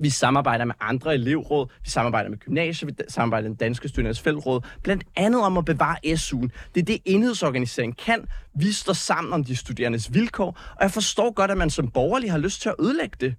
Vi samarbejder med andre elevråd, vi samarbejder med gymnasier, vi samarbejder med den danske studerendes fællesråd, blandt andet om at bevare SU'en. Det er det, enhedsorganisering kan. Vi står sammen om de studerendes vilkår, og jeg forstår godt, at man som borgerlig har lyst til at ødelægge det.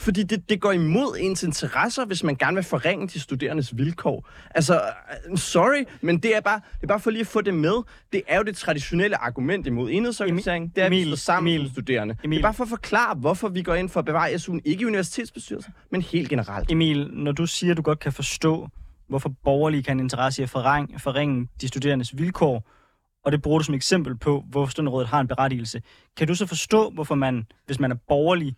Fordi det, det går imod ens interesser, hvis man gerne vil forringe de studerendes vilkår. Altså, øh, sorry, men det er, bare, det er bare for lige at få det med. Det er jo det traditionelle argument imod enhedsorganisering. Det er, at vi Emil, står sammen Emil, som studerende. Det Emil. er bare for at forklare, hvorfor vi går ind for at bevare SU'en. Ikke i universitetsbestyrelsen, men helt generelt. Emil, når du siger, at du godt kan forstå, hvorfor borgerlige kan have en interesse i at forringe, forringe de studerendes vilkår, og det bruger du som eksempel på, hvorfor studenterrådet har en berettigelse. Kan du så forstå, hvorfor man, hvis man er borgerlig,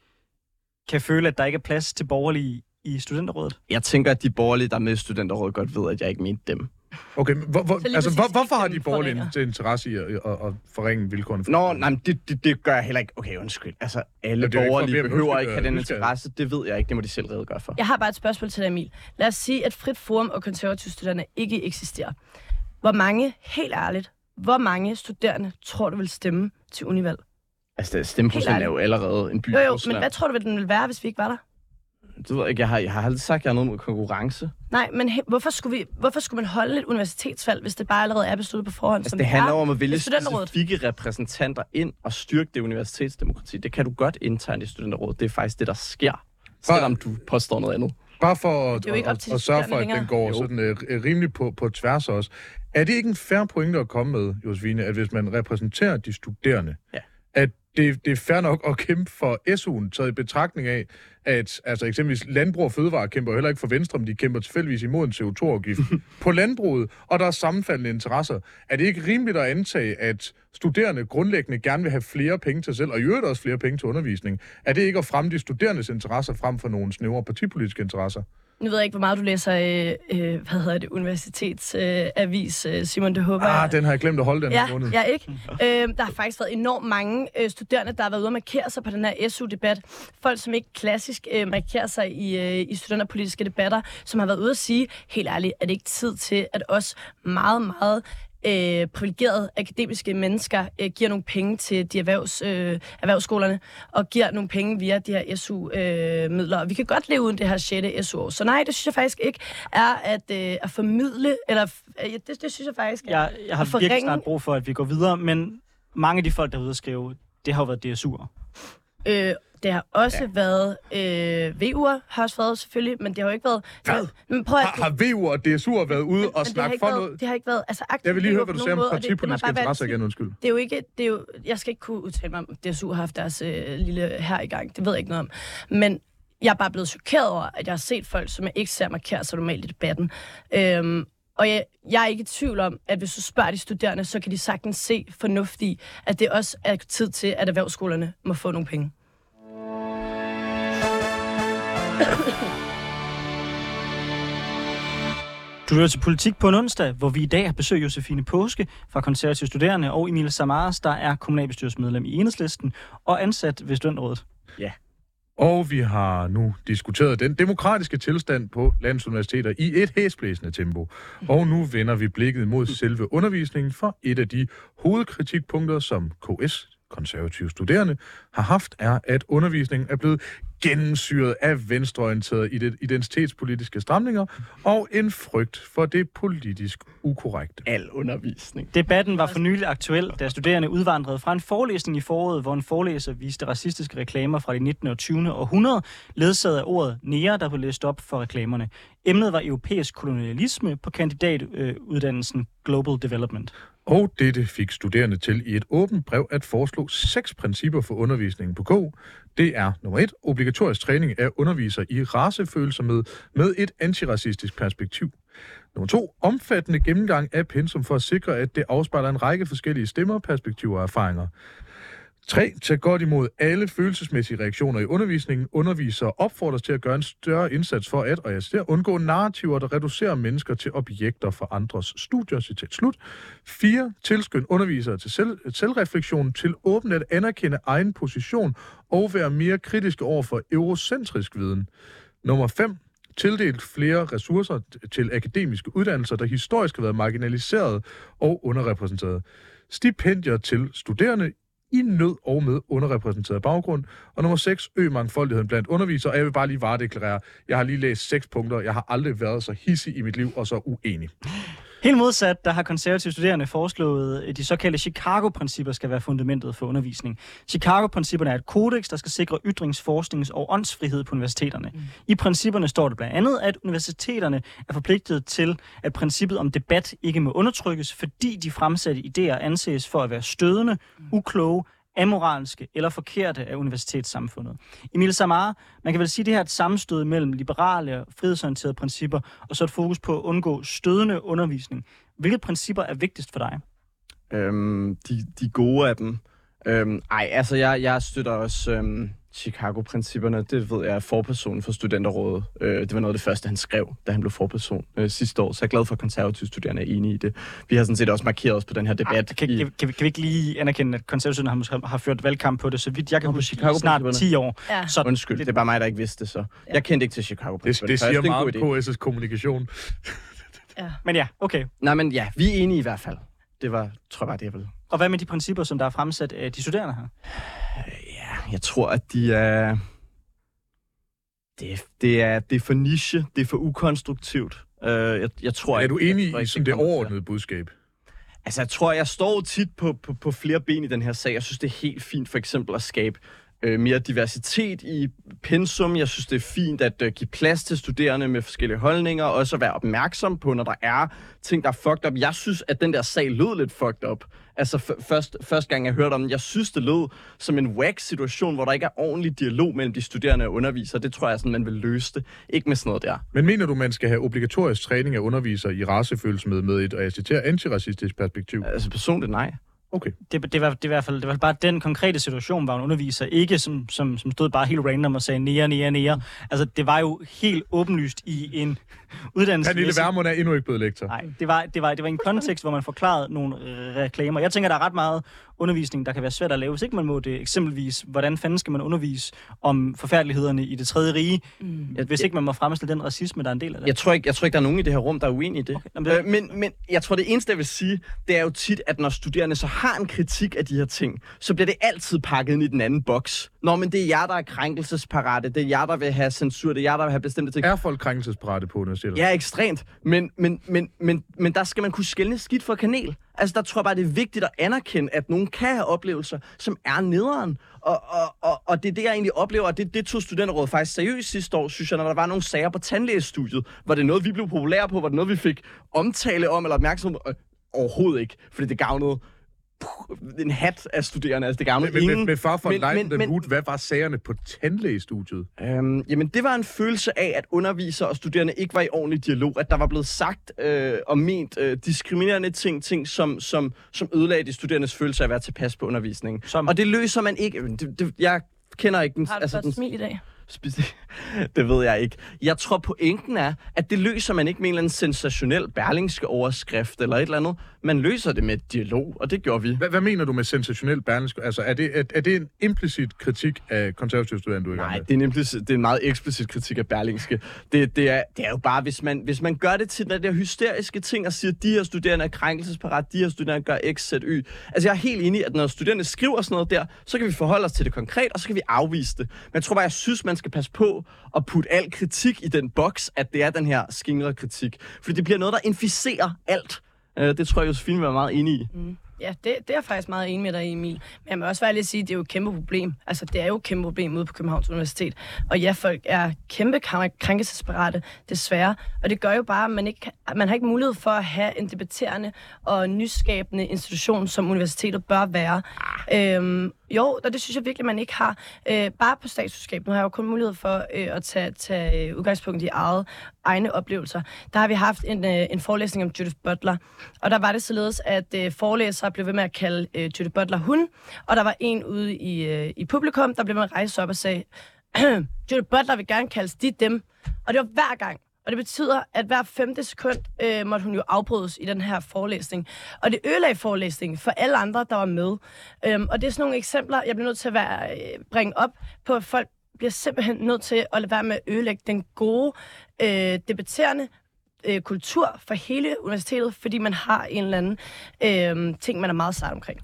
kan føle, at der ikke er plads til borgerlige i studenterrådet? Jeg tænker, at de borgerlige, der er med i studenterrådet, godt ved, at jeg ikke mente dem. Okay, men hvor, hvor, altså, hvor, ikke hvorfor har de borgerlige forringer. en interesse i at, at, at forringe vilkårene? for- Nå, nej, men det, det, det gør jeg heller ikke. Okay, undskyld. Altså, alle Ja, er ikke borgerlige om behøver undskyld, ikke have den interesse. Det ved jeg ikke. Det må de selv redegøre for. Jeg har bare et spørgsmål til dig, Emil. Lad os sige, at Frit Forum og konservative studerende ikke eksisterer. Hvor mange, helt ærligt, hvor mange studerende tror du vil stemme til univalg? Altså, stemmeprocent er jo allerede en by Jo, jo, men hvad tror du, den vil være, hvis vi ikke var der? Det ved jeg ikke. Jeg har, jeg har aldrig sagt, at jeg har noget mod konkurrence. Nej, men he- hvorfor skulle, vi, hvorfor skulle man holde et universitetsvalg, hvis det bare allerede er besluttet på forhånd? Altså, som det handler er om at vælge specifikke repræsentanter ind og styrke det universitetsdemokrati. Det kan du godt internt i studenterrådet. Det er faktisk det, der sker. Selvom du påstår noget andet. Bare for at, at, at, sørge for, at den går Jo. sådan uh, rimelig på, på tværs også. Er det ikke en fair pointe at komme med, Josefine, at hvis man repræsenterer de studerende, Ja. At det, det er fair nok at kæmpe for SU'en, taget i betragtning af, at altså eksempelvis Landbrug og Fødevare kæmper heller ikke for Venstre, men de kæmper tilfældigvis imod en CO2-afgift på landbruget, og der er sammenfaldende interesser. Er det ikke rimeligt at antage, at studerende grundlæggende gerne vil have flere penge til sig selv, og i øvrigt også flere penge til undervisning? Er det ikke at fremme de studerendes interesser frem for nogle snævre partipolitiske interesser? Nu ved jeg ikke, hvor meget du læser, øh, øh, hvad hedder det, universitetsavis, øh, øh, Simon, det håber jeg. Ah, den har jeg glemt at holde den Ja, her måned. ja ikke? Øh, der har faktisk været enormt mange øh, studerende, der har været ude og markere sig på den her SU-debat. Folk, som ikke klassisk øh, markerer sig i, øh, i studenterpolitiske debatter, som har været ude at sige, helt ærligt, er det ikke tid til, at os meget, meget øh, privilegerede akademiske mennesker øh, giver nogle penge til de erhvervs, øh, erhvervsskolerne, og giver nogle penge via de her SU-midler. og vi kan godt leve uden det her 6. SU-år. Så nej, det synes jeg faktisk ikke er at, øh, at formidle, eller øh, det, det synes jeg faktisk er Jeg, jeg har at virkelig forringe- snart brug for, at vi går videre, men mange af de folk, der er ude at skrive, det har jo været DSU'er. Øh, det har også ja. været øh, VU'er, har også været selvfølgelig, men det har jo ikke været... Hvad? Men prøv at, Har, har VU og DSU været ude og men har snakke for været, noget? Det har ikke været... Altså, Jeg vil lige VU'er høre, hvad du siger om og partipolitiske interesser en- igen, undskyld. Det er jo ikke... Det er jo, jeg skal ikke kunne udtale mig om, at DSU har haft deres øh, lille her i gang. Det ved jeg ikke noget om. Men jeg er bare blevet chokeret over, at jeg har set folk, som jeg ikke ser markere sig normalt i debatten. Øhm, Og jeg, jeg er ikke i tvivl om, at hvis du spørger de studerende, så kan de sagtens se fornuft i, at det også er tid til, at erhvervsskolerne må få nogle penge. Du lytter til Politik på en onsdag, hvor vi i dag har besøg Josefine Påske fra Konservative Studerende og Emil Samaras, der er kommunalbestyrelsesmedlem i Enhedslisten og ansat ved Studentrådet. Og vi har nu diskuteret den demokratiske tilstand på landets universiteter i et hæsblæsende tempo. Og nu vender vi blikket mod selve undervisningen for et af de hovedkritikpunkter, som KS, konservative studerende, har haft, er, at undervisningen er blevet gennemsyret af venstreorienterede ident- identitetspolitiske stramninger og en frygt for det politisk ukorrekte. Al undervisning. Debatten var for nylig aktuel, da studerende udvandrede fra en forelæsning i foråret, hvor en forelæser viste racistiske reklamer fra det 19. og 20. århundrede, ledsaget af ordet nære, der blev læst op for reklamerne. Emnet var europæisk kolonialisme på kandidatuddannelsen Global Development. Og dette fik studerende til i et åbent brev at foreslå seks principper for undervisningen på K. Det er nummer et, obligatorisk træning af undervisere i racefølsomhed med et antiracistisk perspektiv. Nummer to, omfattende gennemgang af pensum for at sikre, at det afspejler en række forskellige stemmer, perspektiver og erfaringer. 3. Tag godt imod alle følelsesmæssige reaktioner i undervisningen. Undervisere opfordres til at gøre en større indsats for at, og jeg siger, undgå narrativer, der reducerer mennesker til objekter for andres studier. Citat slut. 4. Tilskynd undervisere til selv, selvreflektion, til åbent at anerkende egen position og være mere kritiske over for eurocentrisk viden. Nummer 5 tildelt flere ressourcer til akademiske uddannelser, der historisk har været marginaliseret og underrepræsenteret. Stipendier til studerende i nød og med underrepræsenteret baggrund. Og nummer 6, øg mangfoldigheden blandt undervisere. Og jeg vil bare lige varedeklarere, jeg har lige læst seks punkter. Jeg har aldrig været så hissig i mit liv og så uenig. Helt modsat, der har konservative studerende foreslået, at de såkaldte Chicago-principper skal være fundamentet for undervisning. Chicago-principperne er et kodex, der skal sikre ytrings-, forsknings- og åndsfrihed på universiteterne. Mm. I principperne står det blandt andet, at universiteterne er forpligtet til, at princippet om debat ikke må undertrykkes, fordi de fremsatte idéer anses for at være stødende, ukloge, amoralske eller forkerte af universitetssamfundet. Emil Samara, man kan vel sige, at det her er et sammenstød mellem liberale og frihedsorienterede principper, og så et fokus på at undgå stødende undervisning. Hvilke principper er vigtigst for dig? Øhm, de, de gode af dem. Øhm, ej, altså jeg, jeg støtter også øhm, Chicago-principperne. Det ved jeg er forpersonen for studenterrådet. Øh, det var noget af det første, han skrev, da han blev forperson øh, sidste år. Så jeg er glad for, at konservative studerende er enige i det. Vi har sådan set også markeret os på den her debat. Ej, kan, kan, kan, kan, vi, kan vi ikke lige anerkende, at konservative har, har ført valgkamp på det, så vidt jeg kan huske, i Chicago-principperne. snart 10 år. Ja. Så Undskyld, det er bare mig, der ikke vidste det så. Jeg kendte ikke til chicago Det, det siger meget om KS' kommunikation. Men ja, okay. Nej, men ja, vi er enige i hvert fald. Det var, tror jeg bare, det jeg ville. Og hvad med de principper, som der er fremsat af de studerende her? Jeg tror, at de er... Det, er- det, er, det er for niche, det er for ukonstruktivt. Uh, jeg, jeg tror, Er du jeg enig tror i sådan det overordnede budskab? Altså, jeg tror, jeg står tit på, på, på flere ben i den her sag. Jeg synes, det er helt fint for eksempel at skabe øh, mere diversitet i pensum. Jeg synes, det er fint at øh, give plads til studerende med forskellige holdninger, og også at være opmærksom på, når der er ting, der er fucked up. Jeg synes, at den der sag lød lidt fucked up. Altså, f- først, første gang jeg hørte om den, jeg synes, det lød som en whack situation, hvor der ikke er ordentlig dialog mellem de studerende og undervisere. Det tror jeg, sådan, man vil løse det. Ikke med sådan noget der. Men mener du, man skal have obligatorisk træning af undervisere i racefølsomhed med et, og jeg citerer, antiracistisk perspektiv? Altså, personligt nej. Okay. Det, det, var, det, er i hvert fald, det var bare den konkrete situation, hvor en underviser ikke som, som, som stod bare helt random og sagde nære, nære, nære. Altså, det var jo helt åbenlyst i en uddannelse. Pernille Vermund er endnu ikke blevet lektor. Nej, det var, det, var, det var en kontekst, hvor man forklarede nogle reklamer. Jeg tænker, der er ret meget undervisning, der kan være svært at lave, hvis ikke man må det. Eksempelvis, hvordan fanden skal man undervise om forfærdelighederne i det tredje rige, mm. hvis ikke man må fremstille den racisme, der er en del af det. Jeg tror, ikke, jeg tror ikke, der er nogen i det her rum, der er uenige i det. Okay, jamen, det- Øh, men, men jeg tror, det eneste, jeg vil sige, det er jo tit, at når studerende så har en kritik af de her ting, så bliver det altid pakket ind i den anden boks. Nå, men det er jer, der er krænkelsesparate. Det er jer, der vil have censur. Det er jer, der vil have bestemte ting. Er folk krænkelsesparate på universitetet? Ja, ekstremt. Men, men, men, men, men der skal man kunne skælne skidt fra kanel. Altså, der tror jeg bare, det er vigtigt at anerkende, at nogen kan have oplevelser, som er nederen. Og, og, og, og det er det, jeg egentlig oplever, og det, det tog studenterrådet faktisk seriøst sidste år, synes jeg, når der var nogle sager på tandlægestudiet. Var det noget, vi blev populære på? Var det noget, vi fik omtale om eller opmærksomhed? Øh, overhovedet ikke, fordi det gavnede en hat af studerende. Altså, det gavner Med, ingen. med, med far for Men- men, men- men, men- men, hvad var sagerne på tandlægestudiet? Øhm, jamen, det var en følelse af, at undervisere og studerende ikke var i ordentlig dialog. At der var blevet sagt øh, og ment øh, diskriminerende ting, ting som, som, som ødelagde de studerendes følelse af at være tilpas på undervisningen. Som- Og det løser man ikke. Det, det, jeg kender ikke den... Har du altså, den smil i dag? Det ved jeg ikke. Jeg tror, pointen er, at det løser man ikke med en eller anden sensationel berlingske overskrift eller et eller andet. Man løser det med dialog, og det gjorde vi. Hvad, hvad mener du med sensationel berlingske? Altså, er det, er, er det en implicit kritik af konservative studerende, du er i gang Nej, det er, en implicit, det er en meget eksplicit kritik af Berlingske. Det, det, er, det er jo bare, hvis man, hvis man gør det til den der hysteriske ting og siger, at de her studerende er krænkelsesparat, de her studerende gør X, Z, Y. Altså jeg er helt enig i, at når studerende skriver sådan noget der, så kan vi forholde os til det konkret, og så kan vi afvise det. Men jeg tror bare, jeg synes, man skal passe på at putte al kritik i den boks, at det er den her skingre kritik. Fordi det bliver noget, der inficerer alt. Øh, Det tror jeg, Josefine vil være meget enig i. Mm. Ja, det, det er jeg faktisk meget enig med dig Emil. Men jeg må også være lige at sige, at det er jo et kæmpe problem. Altså, det er jo et kæmpe problem ude på Københavns Universitet. Og ja, folk er kæmpe krænkelsesparate, desværre. Og det gør jo bare, at man, ikke, at man har ikke mulighed for at have en debatterende og nyskabende institution, som universitetet bør være. Øhm, jo, og det synes jeg virkelig, man ikke har. Øh, bare på statsvidenskab, nu har jeg jo kun mulighed for øh, at tage, tage øh, udgangspunkt i eget, egne oplevelser. Der har vi haft en, øh, en forelæsning om Judith Butler, og der var det således, at øh, forelæsere blev ved med at kalde øh, Judith Butler hun, og der var en ude i, øh, i publikum, der blev med at rejse op og sagde, Judith Butler vil gerne kaldes de dem, og det var hver gang. Og det betyder, at hver femte sekund øh, måtte hun jo afbrydes i den her forelæsning. Og det ødelagde forelæsningen for alle andre, der var med. Øhm, og det er sådan nogle eksempler, jeg bliver nødt til at være, øh, bringe op på, at folk bliver simpelthen nødt til at lade være med at ødelægge den gode, øh, debatterende øh, kultur for hele universitetet, fordi man har en eller anden øh, ting, man er meget sart omkring.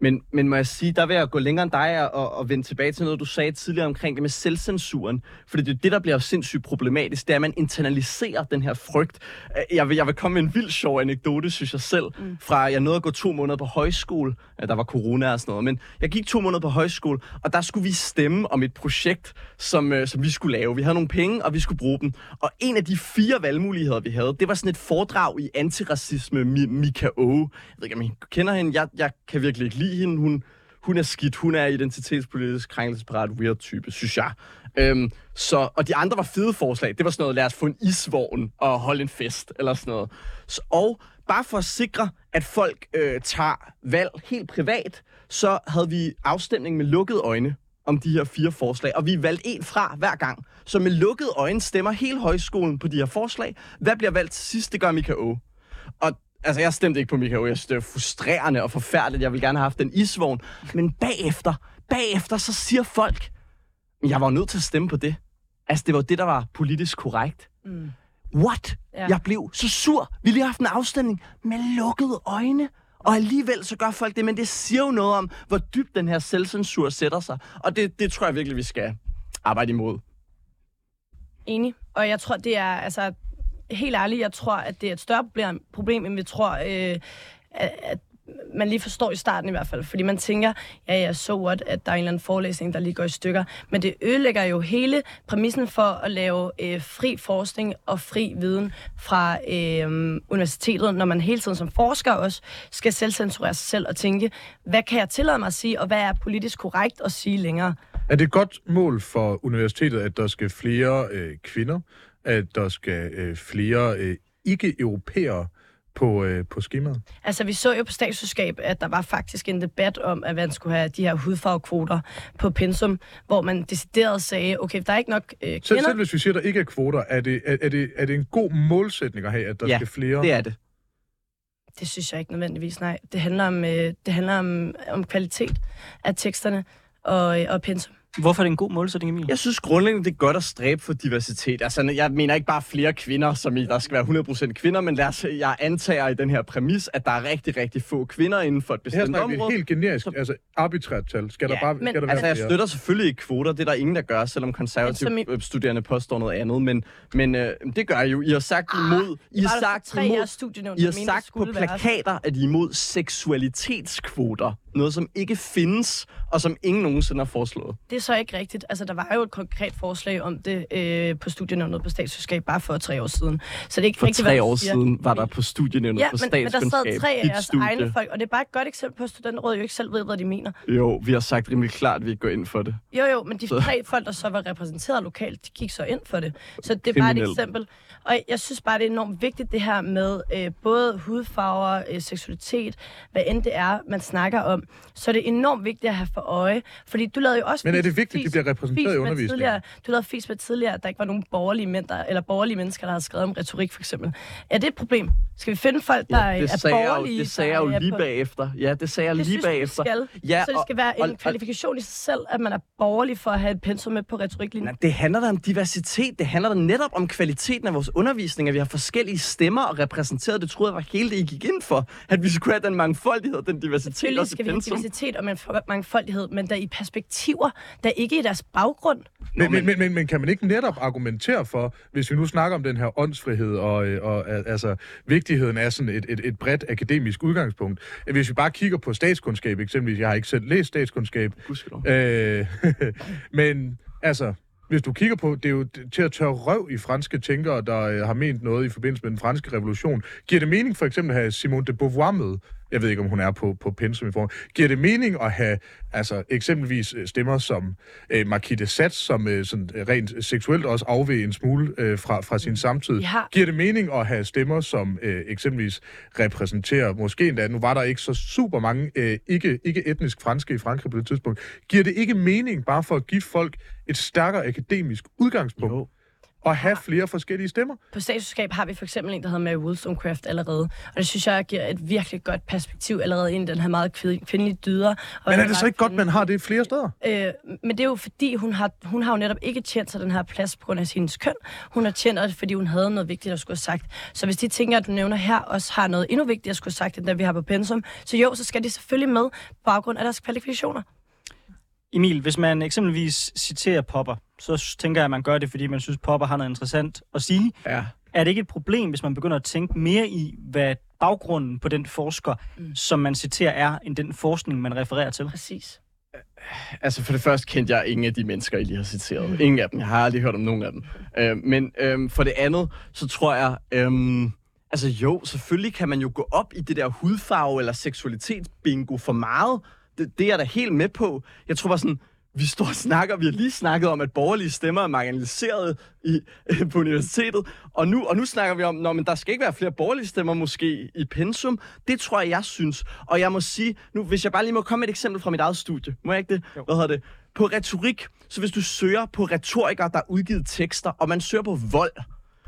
Men, men må jeg sige, der vil jeg gå længere end dig og, og vende tilbage til noget, du sagde tidligere omkring det med selvcensuren. Fordi det er det, der bliver sindssygt problematisk, det er, at man internaliserer den her frygt. Øh, Jeg vil, jeg vil komme med en vild sjov anekdote, synes jeg selv, mm. fra jeg nåede at gå to måneder på højskole. Der var corona og sådan noget, men jeg gik to måneder på højskole, og der skulle vi stemme om et projekt, som, øh, som vi skulle lave. Vi havde nogle penge, og vi skulle bruge dem. Og en af de fire valgmuligheder, vi havde, det var sådan et foredrag i antiracisme, Mi- Mika O. Jeg ved ikke, om I kender hende. Jeg, jeg kan virkelig ikke lide hende. Hun, hun er skidt. Hun er identitetspolitisk krænkelsesparat weird type, synes jeg. Øhm, så, og de andre var fede forslag. Det var sådan noget, lad os få en isvogn og holde en fest, eller sådan noget. Så, og bare for at sikre, at folk øh, tager valg helt privat, så havde vi afstemning med lukkede øjne om de her fire forslag, og vi valgte en fra hver gang. Så med lukkede øjne stemmer hele højskolen på de her forslag. Hvad bliver valgt til sidst? Det gør Mika O. Og altså, jeg stemte ikke på. Jeg synes, det er frustrerende og forfærdeligt. Jeg vil gerne have haft en isvogn. Men bagefter, bagefter, så siger folk, "Men jeg var nødt til at stemme på det. Altså, det var det, der var politisk korrekt. Mm. What? Ja. Jeg blev så sur. Vi har lige haft en afstemning med lukkede øjne. Og alligevel så gør folk det, men det siger jo noget om, hvor dybt den her selvcensur sætter sig. Og det, det tror jeg virkelig, vi skal arbejde imod. Enig. Og jeg tror, det er, altså, helt ærligt, jeg tror, at det er et større problem, problem end vi tror, øh, at, at man lige forstår i starten i hvert fald. Fordi man tænker, ja, ja, so what, at der er en eller anden forelæsning, der lige går i stykker. Men det ødelægger jo hele præmissen for at lave øh, fri forskning og fri viden fra øh, universitetet, når man hele tiden som forsker også skal selvcensurere sig selv og tænke, hvad kan jeg tillade mig at sige, og hvad er politisk korrekt at sige længere? Er det et godt mål for universitetet, at der skal flere øh, kvinder, at der skal øh, flere øh, ikke-europæere på, øh, på skemaet? Altså, vi så jo på statsselskab, at der var faktisk en debat om, at man skulle have de her hudfarvekvoter på pensum, hvor man decideret sagde, okay, der er ikke nok øh, Selv, kvinder. selv hvis vi siger, at der ikke er kvoter, er det, er, er, det, er det en god målsætning at have, at der Ja, skal flere? Det er det. Det synes jeg ikke nødvendigvis, nej. Det handler om, øh, det handler om, om kvalitet af teksterne og, øh, og pensum. Hvorfor er det en god målsætning, Emil? Jeg synes grundlæggende, det er godt at stræbe for diversitet. Altså, jeg mener ikke bare flere kvinder, som i, der skal være 100% kvinder, men lad os, jeg antager i den her præmis, at der er rigtig, rigtig få kvinder inden for et Her bestemt vi område. helt generisk, altså arbitrært tal. Skal der Ja, bare men- skal der Altså, være jeg flere? støtter selvfølgelig ikke kvoter. Det er der ingen, der gør, selvom Men konservative som i... studerende påstår noget andet. Men, men øh, det gør I jo. I har sagt imod... I har sagt tre imod I har der sagt det på plakater, at I er imod seksualitetskvoter. Noget, som ikke findes, og som ingen nogensinde har foreslået. Det er så ikke rigtigt. Altså, der var jo et konkret forslag om det øh, på studienævnet på statskundskab bare for tre år siden. Så det er ikke For rigtigt, tre år siger. siden var der på studienævnet Ja, på men, men der sad tre af jeres studie. egne folk, og det er bare et godt eksempel på, at studenterrådet jo ikke selv ved, hvad de mener. Jo, vi har sagt rimelig klart, at vi ikke går ind for det. Jo, jo, men de Så- tre folk, der så var repræsenteret lokalt, de gik så ind for det. Så det er bare et eksempel. Og jeg synes bare, det er enormt vigtigt, det her med øh, både hudfarver, øh, seksualitet, hvad end det er, man snakker om. Så er det enormt vigtigt at have for øje. Fordi du lavede jo også... Men er det vigtigt, de fis- bliver repræsenteret i undervisningen? Tidligere, du lavede fis med tidligere, at der ikke var nogen borgerlige, mænd, der, eller borgerlige mennesker, der havde skrevet om retorik, for eksempel. Er det et problem? Skal vi finde folk, der Ja, det er sagde jeg jo, borgerlige? det sagde jeg jo der er lige på- bagefter. Ja, det sagde jeg det lige synes bagefter. skal. Ja, så det og- skal være og- en kvalifikation i sig selv, at man er borgerlig for at have et pensum med på retoriklinjen. Nej, det handler da om diversitet. Det handler da netop om kvaliteten af vores undervisning, at vi har forskellige stemmer og repræsenteret. Det troede jeg var hele det, I gik ind for. At vi skulle have den mangfoldighed, den diversitet Selvfølgelig også skal vi have diversitet og mangfoldighed, men der i perspektiver, der ikke i deres baggrund. Men, men, men, men, men kan man ikke netop argumentere for, hvis vi nu snakker om den her åndsfrihed og, øh, og altså, vigtigheden af sådan et, et, et bredt akademisk udgangspunkt, at hvis vi bare kigger på statskundskab eksempelvis, jeg har ikke selv læst statskundskab, øh, men altså, hvis du kigger på, det er jo til at tørre røv i franske tænkere, der øh, har ment noget i forbindelse med den franske revolution. Giver det mening for eksempel at have Simone de Beauvoir med? Jeg ved ikke, om hun er på, på pensum i form. Giver det mening at have altså, eksempelvis øh, stemmer som øh, de Sade, som øh, sådan, øh, rent seksuelt også afveg en smule øh, fra, fra sin samtid? Vi har- Giver det mening at have stemmer, som øh, eksempelvis repræsenterer, måske endda, nu var der ikke så super mange øh, ikke, ikke etnisk franske i Frankrig på det tidspunkt. Giver det ikke mening bare for at give folk et stærkere akademisk udgangspunkt? Jo. Og have flere forskellige stemmer? På statskundskab har vi for eksempel en, der hedder Mary Wollstonecraft allerede. Og det synes jeg giver et virkelig godt perspektiv allerede ind i den her meget kvinde- kvindelige dyder. Og Men er det så ikke godt, man har det flere steder? Øh, men det er jo fordi, hun har, hun har jo netop ikke tjent sig den her plads på grund af hendes køn. Hun har tjent det, fordi hun havde noget vigtigt at skulle have sagt. Så hvis de tænker, at du nævner her, også har noget endnu vigtigt at skulle have sagt, end det vi har på pensum, så jo, så skal de selvfølgelig med på baggrund af deres kvalifikationer. Emil, hvis man eksempelvis citerer Popper, så tænker jeg, at man gør det, fordi man synes, Popper har noget interessant at sige. Ja. Er det ikke et problem, hvis man begynder at tænke mere i, hvad baggrunden på den forsker, mm. som man citerer, er, end den forskning, man refererer til? Præcis. Altså for det første kendte jeg ingen af de mennesker, I lige har citeret. Ingen af dem. Jeg har aldrig hørt om nogen af dem. Øh, men øh, for det andet, så tror jeg... Øh, altså jo, selvfølgelig kan man jo gå op i det der hudfarve eller seksualitetsbingo for meget. Det, det er jeg da helt med på. Jeg tror bare sådan, vi står og snakker, vi har lige snakket om, at borgerlige stemmer er marginaliseret i, på universitetet, og nu, og nu snakker vi om, når men der skal ikke være flere borgerlige stemmer måske i pensum. Det tror jeg, jeg synes. Og jeg må sige, nu hvis jeg bare lige må komme med et eksempel fra mit eget studie, må jeg ikke det? Jo. Hvad hedder det? På retorik, så hvis du søger på retorikere, der har udgivet tekster, og man søger på vold,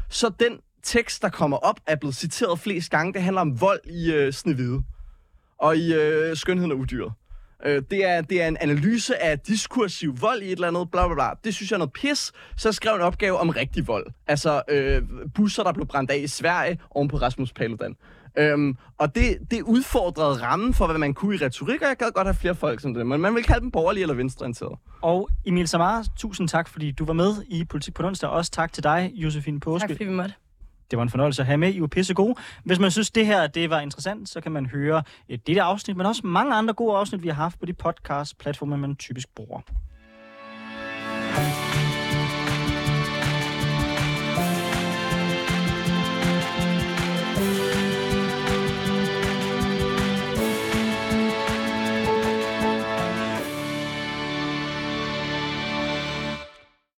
så den tekst, der kommer op, er blevet citeret flest gange, det handler om vold i øh, Snevide og i øh, Skønheden og Udyret. Øh, det, er, det er en analyse af diskursiv vold i et eller andet, bla bla bla. Det synes jeg er noget pis. Så jeg skrev en opgave om rigtig vold. Altså øh, busser, der blev brændt af i Sverige oven på Rasmus Paludan. Øhm, og det, det udfordrede rammen for, hvad man kunne i retorik, og jeg gad godt have flere folk som det. Men man vil kalde dem borgerlige eller venstreorienterede. Og Emil Samar, tusind tak, fordi du var med i Politik på onsdag. Også tak til dig, Josefine Påske. Tak fordi vi måtte. Det var en fornøjelse at have med. I var pisse gode. Hvis man synes, det her det var interessant, så kan man høre et dette afsnit, men også mange andre gode afsnit, vi har haft på de podcast-platforme, man typisk bruger.